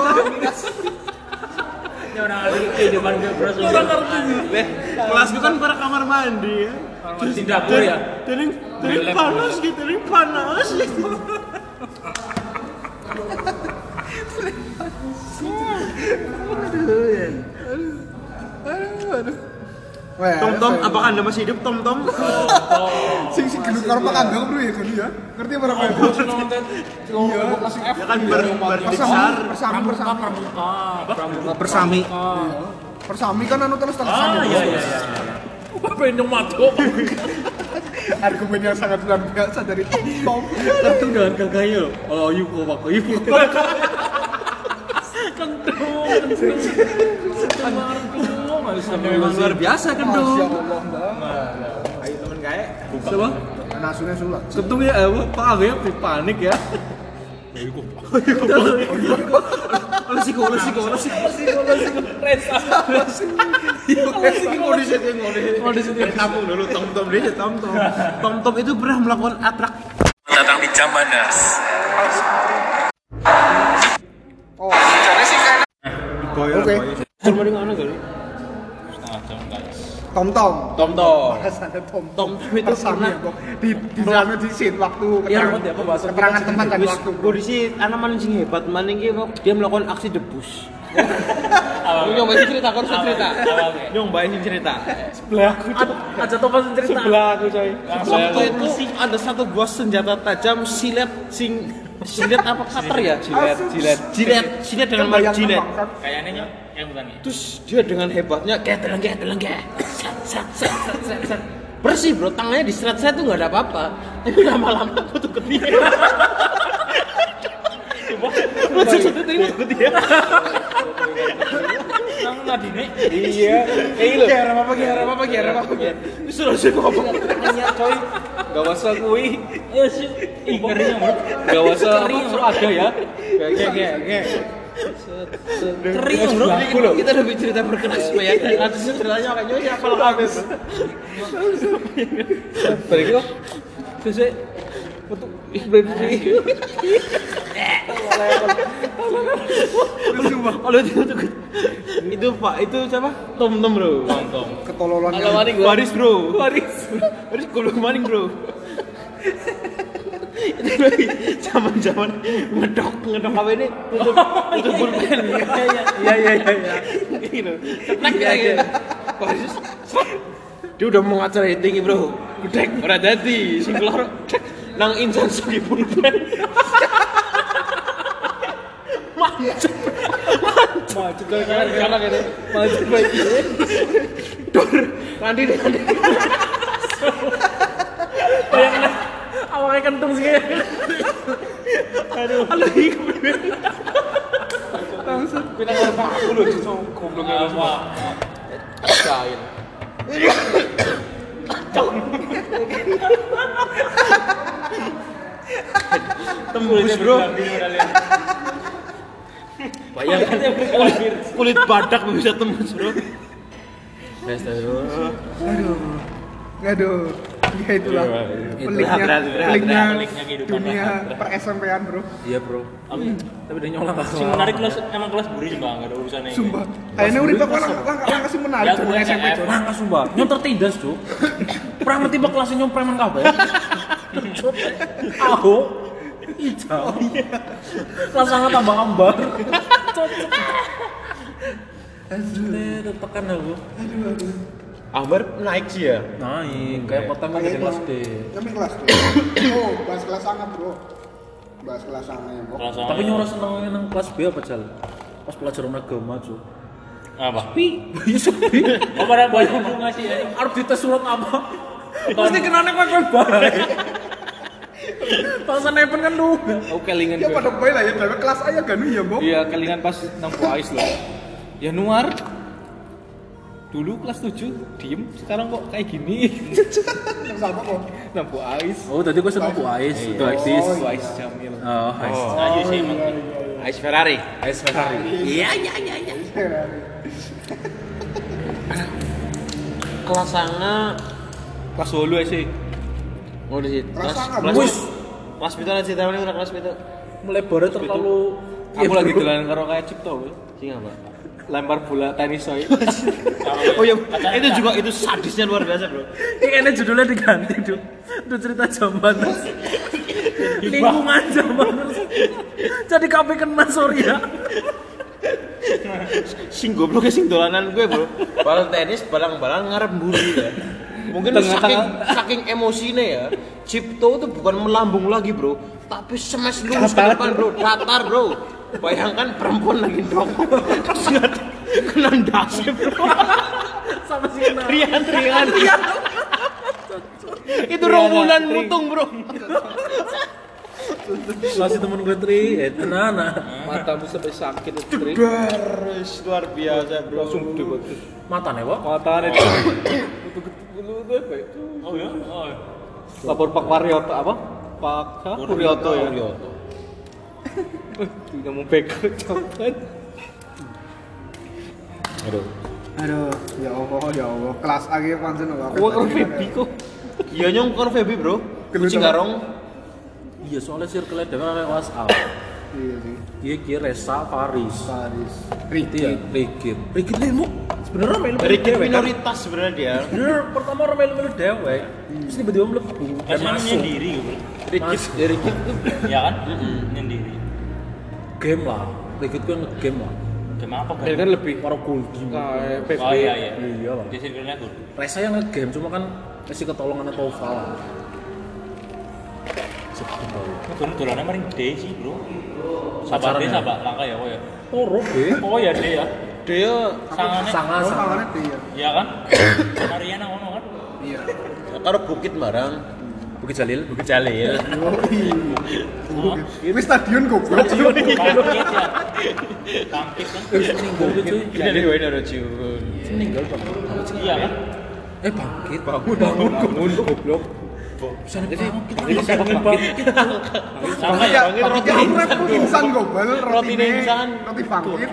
Ini orang ngerti kehidupan gue bro. Orang ngerti. Kelasku kan pada kamar mandi ya. Di dapur ya. Tering, tering panas gitu, tering panas gitu. Wah, Tom Tom, apakah anda masih hidup Tom Tom? sing sing gendut karo Pak Kandang bro ya kan ya. Ngerti apa apa? Iya, langsung F. Ya kan ber, berdasar. Bersama bersama bersama. Pramuka. Persami. Persami kan anu terus terus Ah iya iya iya. Apa yang matu? Argumen yang sangat luar biasa dari Tom Tom. Kartu dengan kakaknya. Oh, yuk kok pak, yuk. Memang luar biasa kan Masya dong. Allah. Ayo temen kayak. Coba. Nasunya sulat. Ketumnya apa? Pak Agaya panik ya. Dulu Tom Tom dia Tom Tom. Tom Tom itu pernah melakukan atrak Datang di jam panas. Oh, caranya sih Oke. Cuma kali? Guys. Tom Tom. Tom Tom. Bahasanya Tom Tom Tom itu ya, Bok. Di di sana di scene waktu keterangan ya, pembahasan keterangan tempat dan waktu. kondisi anak maning sing hebat maning dia melakukan aksi debus. Nyoba sih cerita, kan cerita. Awalnya. Nyoba ini cerita. Aja tuh pas cerita. Sebelah aku coy. Waktu itu ada satu buah senjata tajam silet sing silet apa cutter ya? Jilet, jilet. Jilet, silet dengan bangsat. Kayaknya bukan nih. Terus dia dengan hebatnya kayak telengge telengge. Set set set set set. set. Bersih bro, tangannya di seret tuh nggak ada apa-apa. Tapi lama-lama aku tuh ke dia. Lucu satu terima ke dia. Nang nadine. Iya, kayak gitu. Kira apa kira apa kira apa kira. Terus terus aku ngomong tanya coy. Gak usah kui. Ya sih. Ih, ngerinya bro. Gak usah apa suruh ada ya. Kayak kayak kayak. Kering bro. Kita, kita udah bikin cerita berkenas supaya nanti ceritanya kayaknya siapa lah habis. Balik kok. Terus untuk. Kalau itu itu itu pak itu siapa? Tom Tom bro. Tom. Ketololan. Waris bro. Waris. Waris kulo maning bro. Itu lagi zaman zaman ngedok ngedok apa ini? Untuk untuk pulpen. Iya iya iya. Iya iya gitu. Cetek Iya, gitu. Waris dia udah mau ngacara tinggi bro. Gudek ora dadi. Sing kelar nang insan segi pulpen. Macet. Ke kanan kanan ini. Maju baik. dor nanti nanti. Awalnya kentung sih. aduh aduh tahu aku justru gobloknya semua. Kain. Tembus bro. Bayangkan kulit, kulit badak bisa tembus bro. Astagfirullah. Aduh. Ya itulah. Peliknya, Berat, berat, peliknya dunia per SMP-an bro. Iya bro. Tapi dia nyolong lah. Sing menarik kelas emang kelas buri juga nggak ada urusannya. Sumpah. Kayaknya udah kok langkah langkah sih menarik Ya, dari SMP. Cok. Nangka sumpah. Nyon tertindas cuk. Pernah ngerti bak kelasnya nyom preman kabeh. Aho. Hijau. Kelas sangat tambah ambar. Aduh, tekan aku. Akbar naik sih ya. Naik, kayak pertama dari kelas D. Kami kelas bro. Oh, bahas kelas sangat bro. Bahas kelas sangat ya bro. Tapi nyuruh senengnya nang kelas B apa jal? Pas pelajaran agama cuk. apa? Pi, ya sepi. Oh pada banyak bunga sih ya. Harus dites surat apa? Pasti kenane kowe kowe bae. Bangsa nepen kan lu. Oh kelingan Ya pada baik lah ya, tapi kelas A ya ganu ya bro. Iya kelingan pas nang Ais loh. Ya Nuar. Dulu kelas 7 diem, sekarang kok kayak gini. Yang sama kok. nang Ais. Oh, tadi gue seneng Bu Ais, itu eksis. Ais Jamil. Oh, Ais. Ayo sih emang. Ais Ferrari. Ais Ferrari. Iya iya iya iya. Kelas sana Kelas 8 sih. Oh di situ. Kelas sangat kelas kelas itu ada cerita mana kelas itu? Melebarnya terlalu Aku lagi dolan karo kayak Cipto. Sing apa? Lempar bola tenis soy. Oh iya, itu juga itu sadisnya luar biasa bro. Ini judulnya diganti, Duk. Itu cerita zaman terus. Lingkungan zaman terus. Jadi kabeh kena sorry ya. Sing goblok sing dolanan gue bro. Bal tenis balang-balang ngarep mburi ya. Mungkin saking saking emosinya ya. Cipto itu bukan melambung lagi bro, tapi smash lurus ke depan bro, datar bro. Bayangkan perempuan lagi rokok, terus nggak kena dasnya bro. Sama si kena. Rian, Rian, Itu rombongan mutung bro. Masih temen gue tri, eh tenana. Matamu sampai sakit itu Tri. Beres luar biasa bro. Langsung gede banget. Mata nih, Pak. Matanya itu itu apa ya? Oh ya? Oh. iya. Lapor Pak Waryoto apa? Pak? Puryoto ya. Puryoto. Tidak mau bego coba. Aduh. Aduh, ya Allah, ya Allah. Kelas A ki pancen kok. Gua karo Febi kok. Iya nyong kon Febi bro. Kucing garong. Iya, soalnya circle dewe kayak WhatsApp. Iya sih. Iya, kira Resa Paris. Paris. Itu ya, Rigid. Rigid lemu. Sebenarnya melu Ricky minoritas sebenarnya dia. Bener, pertama orang melu melu dewek. Terus tiba-tiba melebu masuk. menyendiri gitu. Mas. Ricky itu Ya kan? Menyendiri. Game lah. Rigid gue nge-game lah. Game apa kan? kan lebih Para goldi. kayak PB. Oh iya iya. Iya lah. Di circle-nya tuh. Resa yang nge-game cuma kan kasih ketolongan atau Val. Sebetulnya. Itu dolannya paling D sih bro. Sabar D, Pacarannya? sabar langka ya, oh ya. Toro be. Oh ya D ya. dia Sangannya. Sangat Oh, sangat. tangannya dia. Iya kan? Mariana ngono kan? Iya. karo bukit barang. Bukit Jalil. Bukit Jalil. Ini stadion goblok. Bangkit ya. Bangkit kan? Cuy. Wae. Meninggal bang. Iya kan? Eh bangkit. Bangun bangun bangun goblok. Bisa bangkit. Ini saya bangkit. Sama ya. Tapi aku insan gobel, roti Rotine insan. roti bangkit.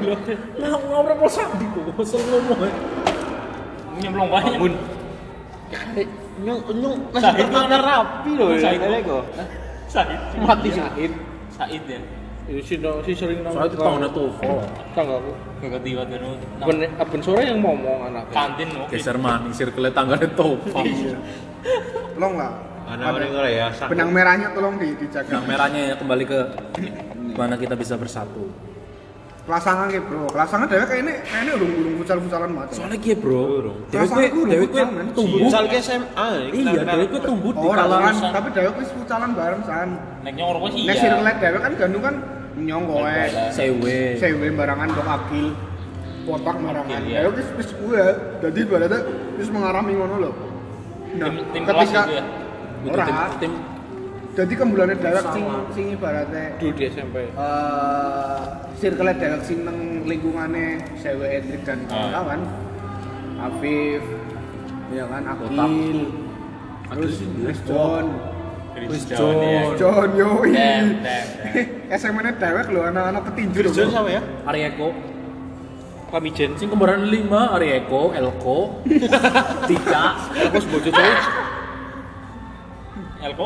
Ngomong apa sabi kok. Kesel ngomong. Nyemplung banyak. Bangun. Nyong nyong masih Sahid bertahan rapi loh. Sahid. Sahid kok. Said. Mati Said. Said ya. Itu si no, si sering nang. Soalnya itu tahunnya tuh Val. Tangga aku. Gak tiba tiba Ben Aben sore yang ngomong anaknya. kantin oke. Geser maning circle tangganya tuh Val. Tolong lah. Mana mana kalau ya. Benang merahnya tolong di- dijaga. Yang merahnya ya kembali ke mana kita bisa bersatu. Kelasangan ki, Bro. Kelasangan ini kayak ini urung urung futsal-futsalan banget. Soalnya kia bro, urung kue futsal, men. tumbuh. Futsal ke SMA. Iya, dewe kue tumbuh di kalangan kan, tapi dhewe wis futsalan bareng san. Nek nyong rokok sih Nek iya. circle dhewe kan gandung kan nyong kowe. sewe. Sewe barangan dok akil. Kotak barangan. Iya. Dhewe wis wis kuwe. Dadi ibaratnya wis mengarami ngono lho. Nah, Tim- tim kelas ketika gitu ya? Tim, tim Jadi kembulane dewek sing sing ibaratnya Dulu di SMP. eh circle dewek sing nang lingkungane Sewe Edric dan Ah. kawan. Afif, ya kan Akil, terus Chris John, Chris John. John ya. John Yoi. Dem. SMA-nya dewek lho anak-anak petinju lho. Jujur sama ya. Arieko, Pamijen. sing kembaran lima Arieko, Elko, Tika, Aku sebojo coy. Elko.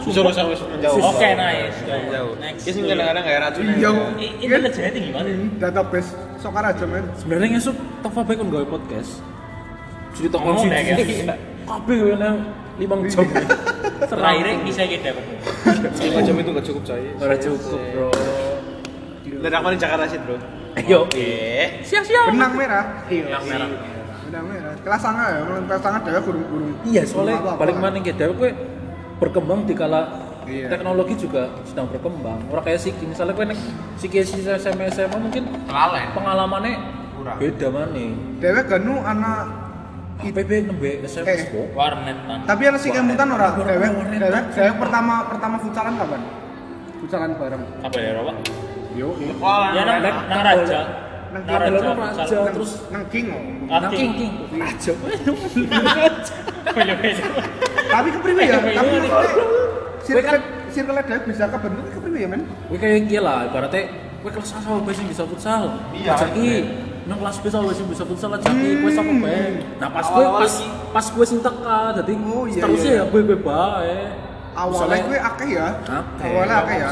Suruh sama menjauh. Oke, nice. Jauh. Next. Ya sih kadang-kadang kayak racun. Iya. I- Intelijennya tinggi banget. Database sokar aja men. Sebenarnya ngesuk Tova Baik kan gawe podcast. Cerita deh, guys. Kabeh gue nang limang jam. Terakhirnya bisa kita dapat. Lima jam itu nggak cukup coy. Ora cukup, Bro. Dan aku di Jakarta sih bro. Ayo, Eh. siap-siap. Benang merah. Yang merah. Benang merah. Kelas sangat ya, kelas sangat dewek gurung-gurung. Iya, soalnya balik mana ke dewe kue berkembang di kala Iya. teknologi juga sedang berkembang. Orang kayak Siki, misalnya kue nek Siki SMA SMA mungkin Lalen. pengalamannya beda mana. Dewek ganu anak IPB nembe Eh. SMS kok. Warnet tapi ada sih kemutan ora Warnet, dewek warnet. dewek dewek pertama pertama futsalan kapan? Futsalan bareng. Apa ya, Pak? Yo. Ya nang nang raja. Nang Nang raja. Nang Raja. terus nang king oh. Nang king king. Aja. Beda-beda. Tapi kepriwe ya? Iya, Tapi iya. maksudnya circle circle dewek bisa kebentuk kepriwe ya men? Kowe kayak gila lah, ibaratnya kowe kelas A sama B sing bisa futsal. Iya, Ajaki nang kelas B sama sing bisa futsal ajaki kowe sama B. Nah, pas kowe pas pas kowe sing teka dadi Oh, iya, iya. ya kowe kowe bae. awalnya gue akeh ya. Akeh. Awalnya akeh ya.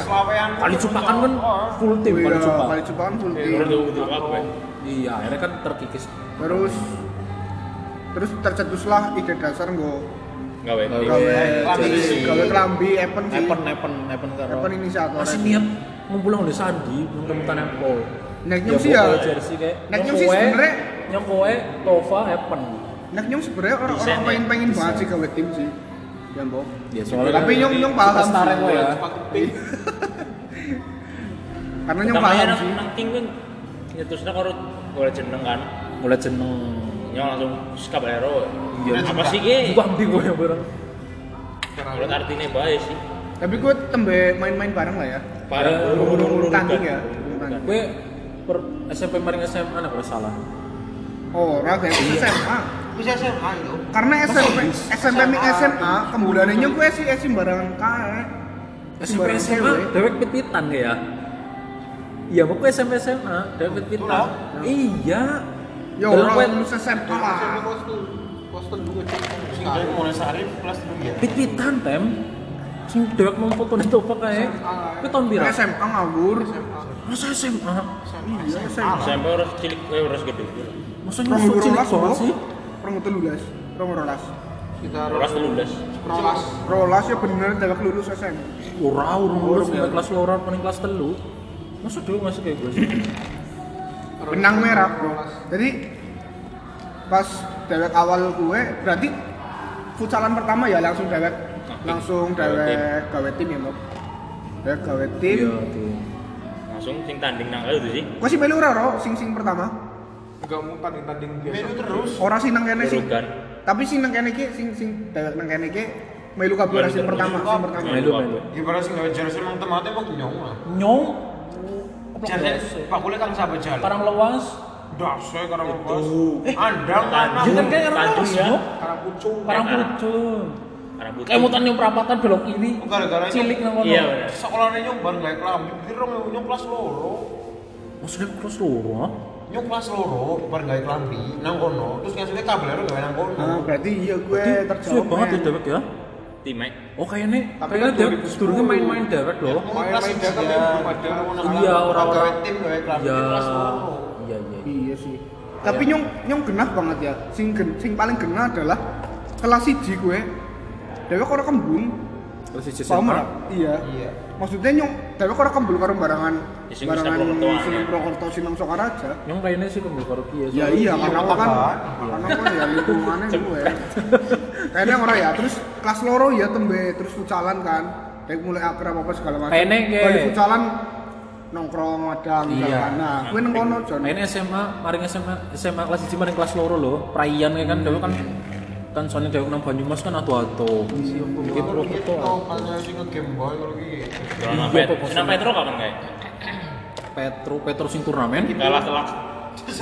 Kali Cupakan kan full tim Iya, kali Cupak. kali Cupakan full Iya, tim. ya? Iya, akhirnya kan terkikis. Terus terus tercetuslah ide dasar nggo Gawe. Gawe. gawe Kelambi. Epen sih. Epen, Epen, Epen karo. Epen inisiator. Masih niat ngumpul sama Sandi, belum temukan Apple. Nek nyum sih ya. Nek nyong nyum sih sebenarnya- nyong kowe Tova Epen. Nek nyum sebenarnya orang Desain orang ya. pengen pengen banget sih gawe tim sih. Ya mbok. Ya soalnya Tapi nyong nyong paham sih. ya. Karena nyong paham nang sih. nang ting kan nyetusnya karo golek jeneng kan. Mulai jeneng. Nyong langsung Caballero. Iya. Apa sih ge? Bambi gue yang bareng. Kalau artinya bae sih. Tapi gue tembe main-main bareng lah ya. Parah. Eh, Urung tanding ya. Gue per SMP maring SMA anak gue salah. Oh, raga itu SMA. Bisa SMA itu. Karena SMP SMP mik SMA kemudiannya gue sih sih barengan kae. SMP SMA dewek pit-pitan ya. Iya, mau SMP SMA dewek pit-pitan. Iya. Ya orang kue- SMA lah. Sing dari mulai sehari dulu ya. pit-pitan tem. Sing dewek mau foto nih tuh pakai. Itu tahun biru. SMA ngawur. Masa SMA? Iya SMA. Harus cilik eh harus gede. Masa nyusul cilik banget sih? Rong telulas. Rong rolas. Rolas telulas. Rolas. Rolas ya bener dewek lulus SMA. Ora, urung lulus kelas loro paling kelas telu. Masa dulu masih kayak gue sih? Benang merah, Bro. Jadi pas dewek awal gue berarti futsalan pertama ya langsung dewek langsung dewek gawe tim ya, Mbok. Dewek gawe tim. Iya. Langsung sing tanding nang itu sih. Gue sih melu ora, Ro, sing sing pertama. Enggak mau tanding-tanding biasa. Melu terus. Ora sih nang kene sih. Tapi sing nang kene ki sing sing dewek nang kene ki melu kabeh Melu sing pertama, sing pertama. Melu, melu. Ibarat sing gawe jersey emang temate emang nyong. Nyong. Jersey Pak Kule kan sahabat jalan. Parang lewas. Dasar karena bos. Andang Tanjung. tanah. Ya kan kayak Tanjung lewas, ya. Karang pucung. Karang- pucung. Karang putih. Kayak mutan yang perapatan belok kiri. Gara-gara Cilik nang kono. Iya. Sekolahnya nyong bareng gawe kelambi, kira nyong kelas loro. Maksudnya kelas loro, ah? Nyong kelas loro bareng gawe kelambi nang kono, terus ngasihnya kabelero gawe nang kono. Nah, berarti iya gue Suwe terjawab. banget ya dewek ya. Timek. Oh kayaknya, Tapi kan dewek 2010. sedurungnya main-main dewek loh. Main-main dia tapi belum ada. Iya, orang-orang. tim Iya. kelas. Iya, iya. Iya sih. Tapi nyong nyong genah banget ya. Sing gen, sing paling genah adalah kelas 1 gue. Dewek ora kembung. Ora? Iya. Iya. Maksudnya nyong dewek ora kembung karo barangan Ya, barangan Sinang Prokerto, Sinang ya. Sokaraja. Nyong kayaknya sih kembali karo piye. Ya soalnya- iya, karena aku kan karena aku ya lingkungannya gue. Kayaknya ora ya. Terus kelas loro ya tembe terus futsalan kan. Kayak mulai akrab apa segala macam. Kayaknya kayak- futsalan nongkrong madang Iya. Nah, gue nang kono Jon. Main SMA, maring SMA, SMA kelas 1 maring kelas loro loh. Kayak kan dewek kan kan soalnya dewek nang Banyumas kan atu-atu. Iki sing kalau gitu. Sinang Iya, Pet- Pak, Sinang Petro kapan kayak? Petro, Petro sing turnamen. Kalah telak.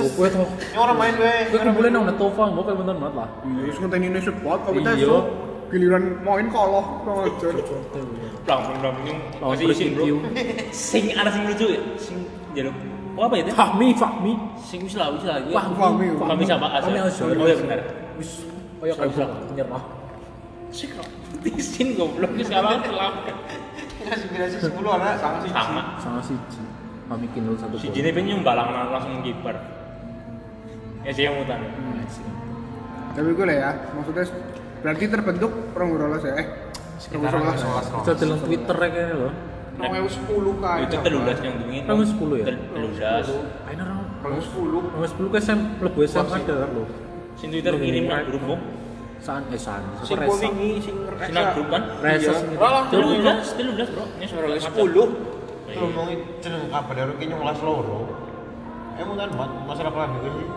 Oh, gue tuh. Nyong orang main gue. Gue kumpulin nang Netova, gue kayak bentar banget lah. Iya, wis ngenteni ini spot kok kita Iya. giliran main koloh kurang ajar. Plang plang plang Masih izin bro. Sing ada sing lucu ya. Sing jaluk. Oh apa itu? Fahmi, Fahmi. Sing wis lah wis lah. Fahmi, Fahmi. Fahmi sama Azhar. Fahmi. Oh iya benar. Wis, oh ya kayak bisa nyerah. Sing Tisin goblok kalah telak. Ngasih generasi 10 anak sama sih. Sama. Sama siji. Fahmi kindle satu Si. Jini pengen nyumbalang langsung kiper. Ya sih yang mutan. Hmm, sih. Tapi gue lah ya, maksudnya berarti terbentuk orang rolas ya. Eh, Sekarang Bisa dalam Twitter ya kayaknya loh. Nang ewu 10 kah. Itu telulas yang dingin. Kamu 10 ya? Telulas. Ayo orang. Kalau 10. Nomor 10 ke SM, lebu SMA ada loh. Sing Twitter kirim nang grup kok. Saan, eh saan. Sing wingi sing Sing nang grup kan? Resa. Sing- Lah, Telulas, telulas bro. Ini suara Kalau WhatsApp. 10. Itu ngomongin jeneng kabelero ki nyong kelas loro. Emang kan masalah kelambi sih.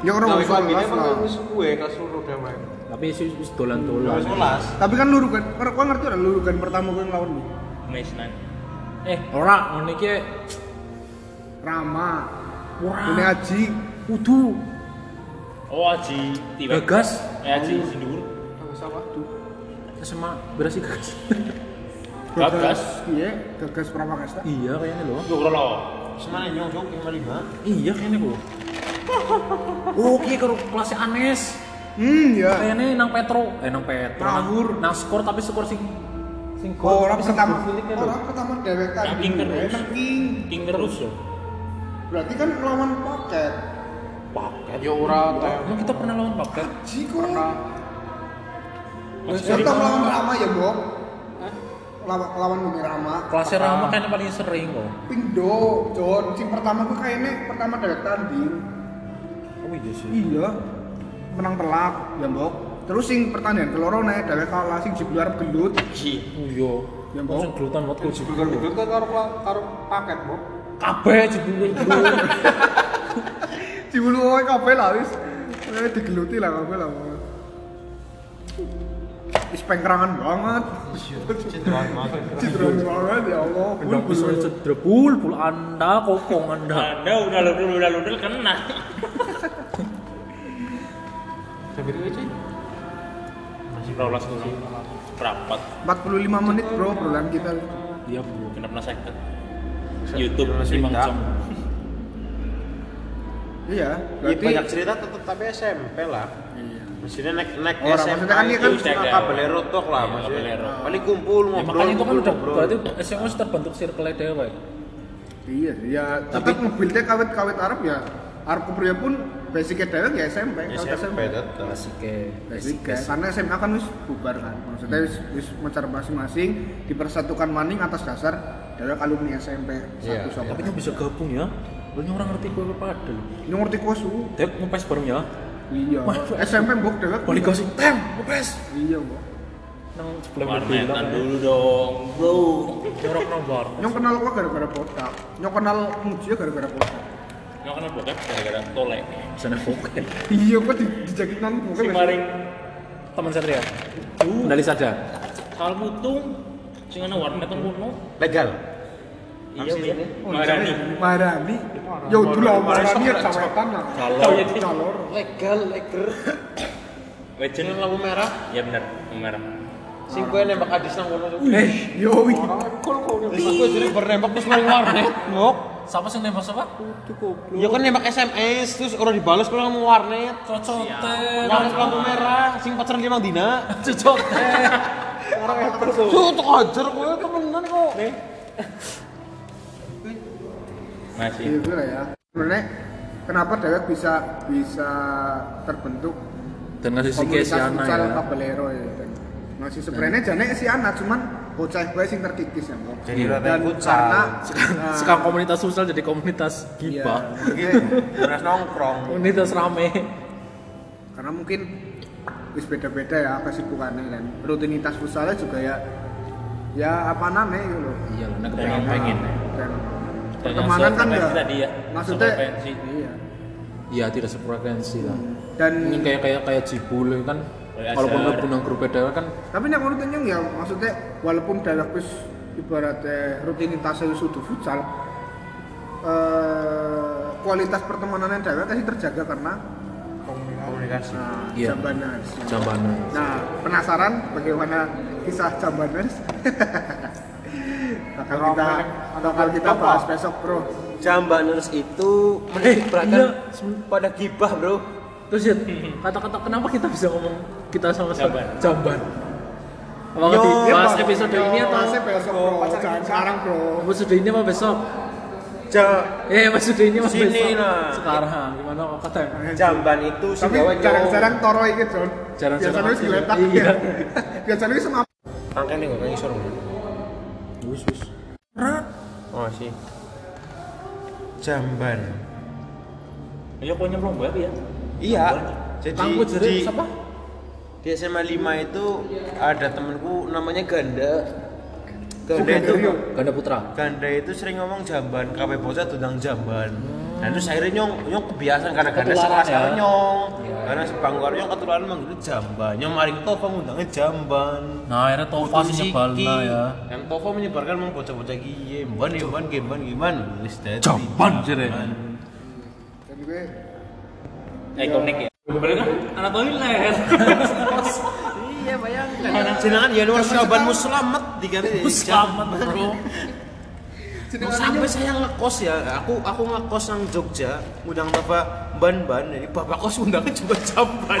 Ya orang Kalau rolas kelambi lah. emang wis gue kelas loro udah main. Tapi sih wis dolan-dolan. 11. Tapi kan lurukan, orang kau ngerti orang lurukan pertama gue ngelawan lu. Mes nang. Eh, ora ngene iki Rama, ora. ini Haji, kudu Oh Aji tiba. gagas Eh Aji sindur. Bagus apa? SMA berasi gagas. Gagas. Iya, gagas Pramangasta. iya kayaknya loh. Yo bro lo. Semana nyong jok 55. Iya kayaknya loh. Oh, ki karo kelasnya Anes. Hmm, ya. Kayaknya nang Petro, eh nang Petro. Ngawur. Nang, nang skor tapi skor sing Sing gol orang bisa pertama orang pertama dewek tanding Ranking terus. King terus ya. berarti kan lawan paket Paket. Ya ora Emang kita pernah lawan paket? Jiko pernah tau lawan Rama ya Bok lawan lawan Bumi Rama Kelasnya Rama kan yang paling sering kok. Pindo Jon sing pertama gue kayaknya pertama dewek tanding Oh iya sih. iya menang telak ya Bok terus sing pertandingan keloro nih dewek kalah sing jebul arep gelut Oh iya. Ya, Mbok. sing gelutan buat kok itu kan karo karo paket, Bok. Kabeh jebul gelut. jebul wae kabeh lah wis Eh, digeluti lah kabeh lah Wis pengkerangan banget. Citruan banget. Citron banget ya Allah. Udah bisa cedera bul, bul Anda, kokong Anda. Anda udah ludul udah ludul kena. Sampai itu aja. Masih perolas sih. Rapat. 45 menit bro obrolan kita. Iya, Bu. Kena pernah sakit. YouTube Masih jam. Iya, Ya, berarti banyak cerita tetap tapi SMP lah. Maksudnya naik naik SMA maksudnya kan dia kan itu cek ya. kabelero tok lah Iya, maksudnya. Paling kumpul Ya, ngobrol. makanya itu kan kumpul, udah ngobrol. berarti SMA sudah terbentuk circle dewe. iya, iya. Tetap mobilnya kawit-kawit Arab ya. Arab kepriya pun basicnya dewek ya SMP, SMP SMP. tetap. Klasik ke Basic ya. karena SMA kan wis bubar kan. Maksudnya wis wis mencari masing-masing dipersatukan maning atas dasar dewek alumni SMP Iya, satu sama. Tapi kan bisa gabung ya. Lu orang ngerti gue pada lu. Ngerti kosu. Dek ngepes bareng ya. Iya. SMP mbok dewek. Balik gasing tem, ngepes. Iya, Mbok. Nang sebelah Warnetan dulu dong, bro. Jorok nang bar. Nyong kenal gua gara-gara botak. Nyong kenal Muji gara-gara botak. Nggak kenal bokep gara-gara tolek. Sana fokus. Iya, gua di dijakit nang muka. Si maring Teman Satria. Pendali saja. hal mutung sing ana warnet ngono. Legal. Iya, iya. Marani. Marani. Yo dulu Marani ya cawetan lah. Ya Calor. Legal, legal. Legend Lampu merah. Iya benar, lampu merah. Sing kowe nembak adis nang kono. Eh, yo wi. Terus aku jadi bernembak terus nang warnet, ngok. Siapa sing nembak siapa? Ya kan nembak SMS terus orang dibalas kalau nang warnet. Cocote. Warnet lampu merah, sing pacaran limang dina. Cocote. Tuh, tuh ajar kowe temenan kok. Masih. Gitu lah ya. Sebenarnya kenapa dewek bisa bisa terbentuk Dan ngasih si komunitas si Ana futsal ya. Caballero ya. Masih sebenarnya jane si Ana cuman bocah gue sing terkikis ya, Mbok. Jadi Iya. rada Dan futsal. karena nah, Sekarang komunitas sosial jadi komunitas iya, gibah. Beras nongkrong. Komunitas rame. karena mungkin wis beda-beda ya kesibukannya dan rutinitas futsalnya juga ya ya apa namanya gitu loh Iya, lah, nek Pengen, pengen pengen. Pertemanan yang kan enggak tadi ya, maksudnya iya Iya, tidak sefrekuensi lah. dan Ini kayak kayak kayak Jibul kan walaupun lebih nang grup dewe kan tapi yang menurut Nyong ya maksudnya walaupun dalam wis ibaratnya rutinitasnya wis sudah futsal eh, kualitas pertemanannya dewek pasti terjaga karena Komunikasi. nah, Iya. Jambaners. jambanan. Nah, penasaran bagaimana kisah Jambaners? bakal kita bakal kita bahas besok, Bro. Jambaners itu menitik beratkan iya. pada gibah, Bro. Terus ya, kata-kata kenapa kita bisa ngomong kita sama sama Jamban. jamban? Apa Yo, di bahas episode ini atau Bahasnya besok, Bro. Jangan sekarang, Bro. episode ini apa besok? Ja Eh, episode ini apa Sini besok? lah. Sekarang gimana kata? Jamban itu Tapi jarang-jarang toro iki, Jon. Jarang-jarang Biasanya wis diletak Iya. ya. Biasanya wis nih gak ngisor. Wis wis. Oh, sih. Jamban. Iya kok nyemplung banget ya. Iya. Jadi di, siapa? di SMA 5 itu ada temenku namanya Ganda. Ganda itu. Ganda Putra. Ganda itu sering ngomong jamban, kabeh bocah tudang jamban. Nah terus akhirnya nyong, nyong kebiasaan karena Ganda Ketularan sekelas ya. nyong. Iya. Karena sebangku nyong ketularan manggil jamban. Nyong maring Tova ngundangnya jamban. Nah, akhirnya Tova sih nyebalna ya. Yang Tova menyebarkan memang bocah-bocah giye, ban ya ban, game ban gimana? Nulis tadi. Jamban, jere. Dan gue Ikonik ya. Bener kan? Anatoli leher. Iya bayangkan. Jenengan ya nulis jawabanmu selamat diganti. Selamat, Bro. Sampai saya ngekos ya, aku aku ngekos nang Jogja, undang bapak ban-ban, jadi bapak kos undangnya juga jamban.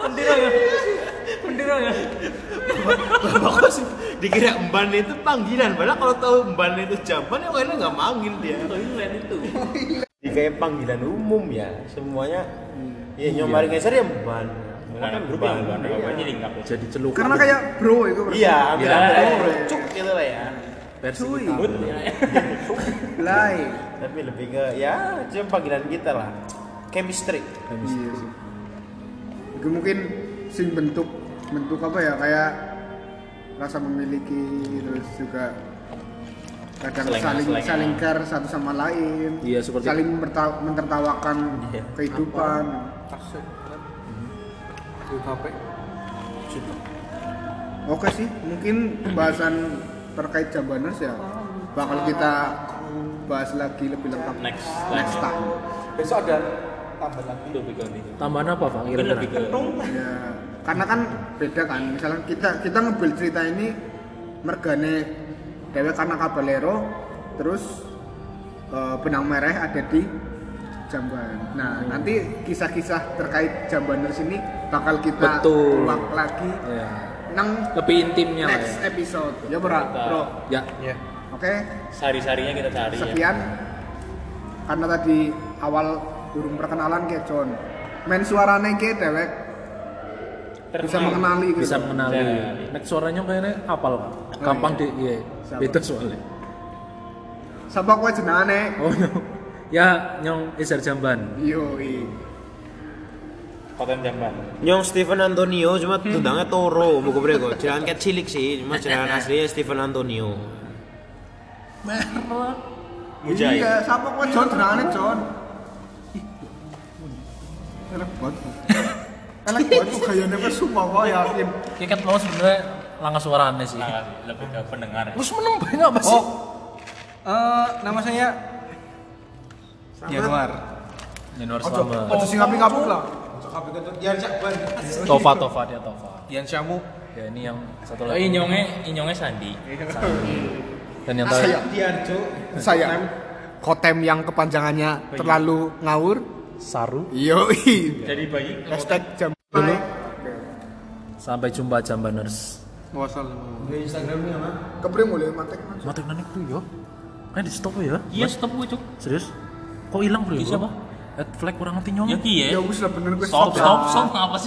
Mendira ya. Mendira ya. Bapak sih dikira emban itu panggilan, padahal kalau tahu emban itu jamban ya kayaknya nggak manggil dia. Toilet itu. Di kayak panggilan umum ya, semuanya. Ya nyomarin geser ya emban. Bukan Kan berubah, emban, bukan iya. apa jadi lengkap. Jadi celukan. Karena kayak bro itu bro. Iya, ambil Ya. ambil cuk gitu lah ya. versi kita. Lai. Tapi lebih ke ya cuma panggilan kita lah. Chemistry. Iya sih. Itu mungkin sing bentuk bentuk apa ya kayak rasa memiliki terus juga kadang Selengan- saling selengan. saling care satu sama lain Iya, seperti- saling mentertawakan Iya. kehidupan Oke sih mungkin pembahasan terkait Jambaners ya bakal kita bahas lagi lebih lengkap Next. next time Besok ada tambah lagi. Tambahan apa Pak? Mungkin lebih ke ya karena kan beda kan misalnya kita kita ngebuild cerita ini mergane dewe karena kabalero terus eh, benang merah ada di jamban nah nanti kisah-kisah terkait jambaners ini bakal kita Betul. ulang lagi Ya. nang Lebih intimnya lah next ya. episode ya bro bro Ya. oke sari-sarinya kita cari ya. sekian karena tadi awal burung perkenalan ke John main suarane ke dewek bisa mengenali gitu Bisa mengenali. Ya. Nek suaranya kayaknya apal Pak. Gampang iya. di iya. Beda soalnya. Siapa kowe jenengane? Oh no. Ya nyong Isar Jamban. Yo, i. Konten jamban. Nyong Stephen Antonio cuma tudangnya Toro, buku brego. Jangan kayak cilik sih, cuma jalan aslinya Stephen Antonio. Mujahid. Iya, siapa kowe John jenengane John? Elek banget. Elek banget tuh gayane wis sumpah kok yakin. Kiket mau sebenarnya langkah suaranya sih. Nah, lebih ke pendengar. Terus meneng banyak apa sih? Oh, eh, nama saya Januar. Januar Selamat. Aja sing apik-apik lah. Tova Tova dia Tova. Yan Syamu. Ya ini yang satu Oh, lagi. inyongnya, inyongnya Sandi. Dan yang tadi Saya Kotem yang kepanjangannya terlalu ngawur. Saru. Yo, i. Jadi bayi. Hashtag jam Dulu. Sampai jumpa Jambaners. Wassalam. Kepriye mulai matek Mas? Mati nani tuh yo. Kan di stop ya? Iya, stop gue cuk. Serius? Kok hilang bro? Iya, siapa? Head flag kurang ngerti nyong. Ya iya. Ya wis lah bener gue Stop, stop, stop. Ngapa sih?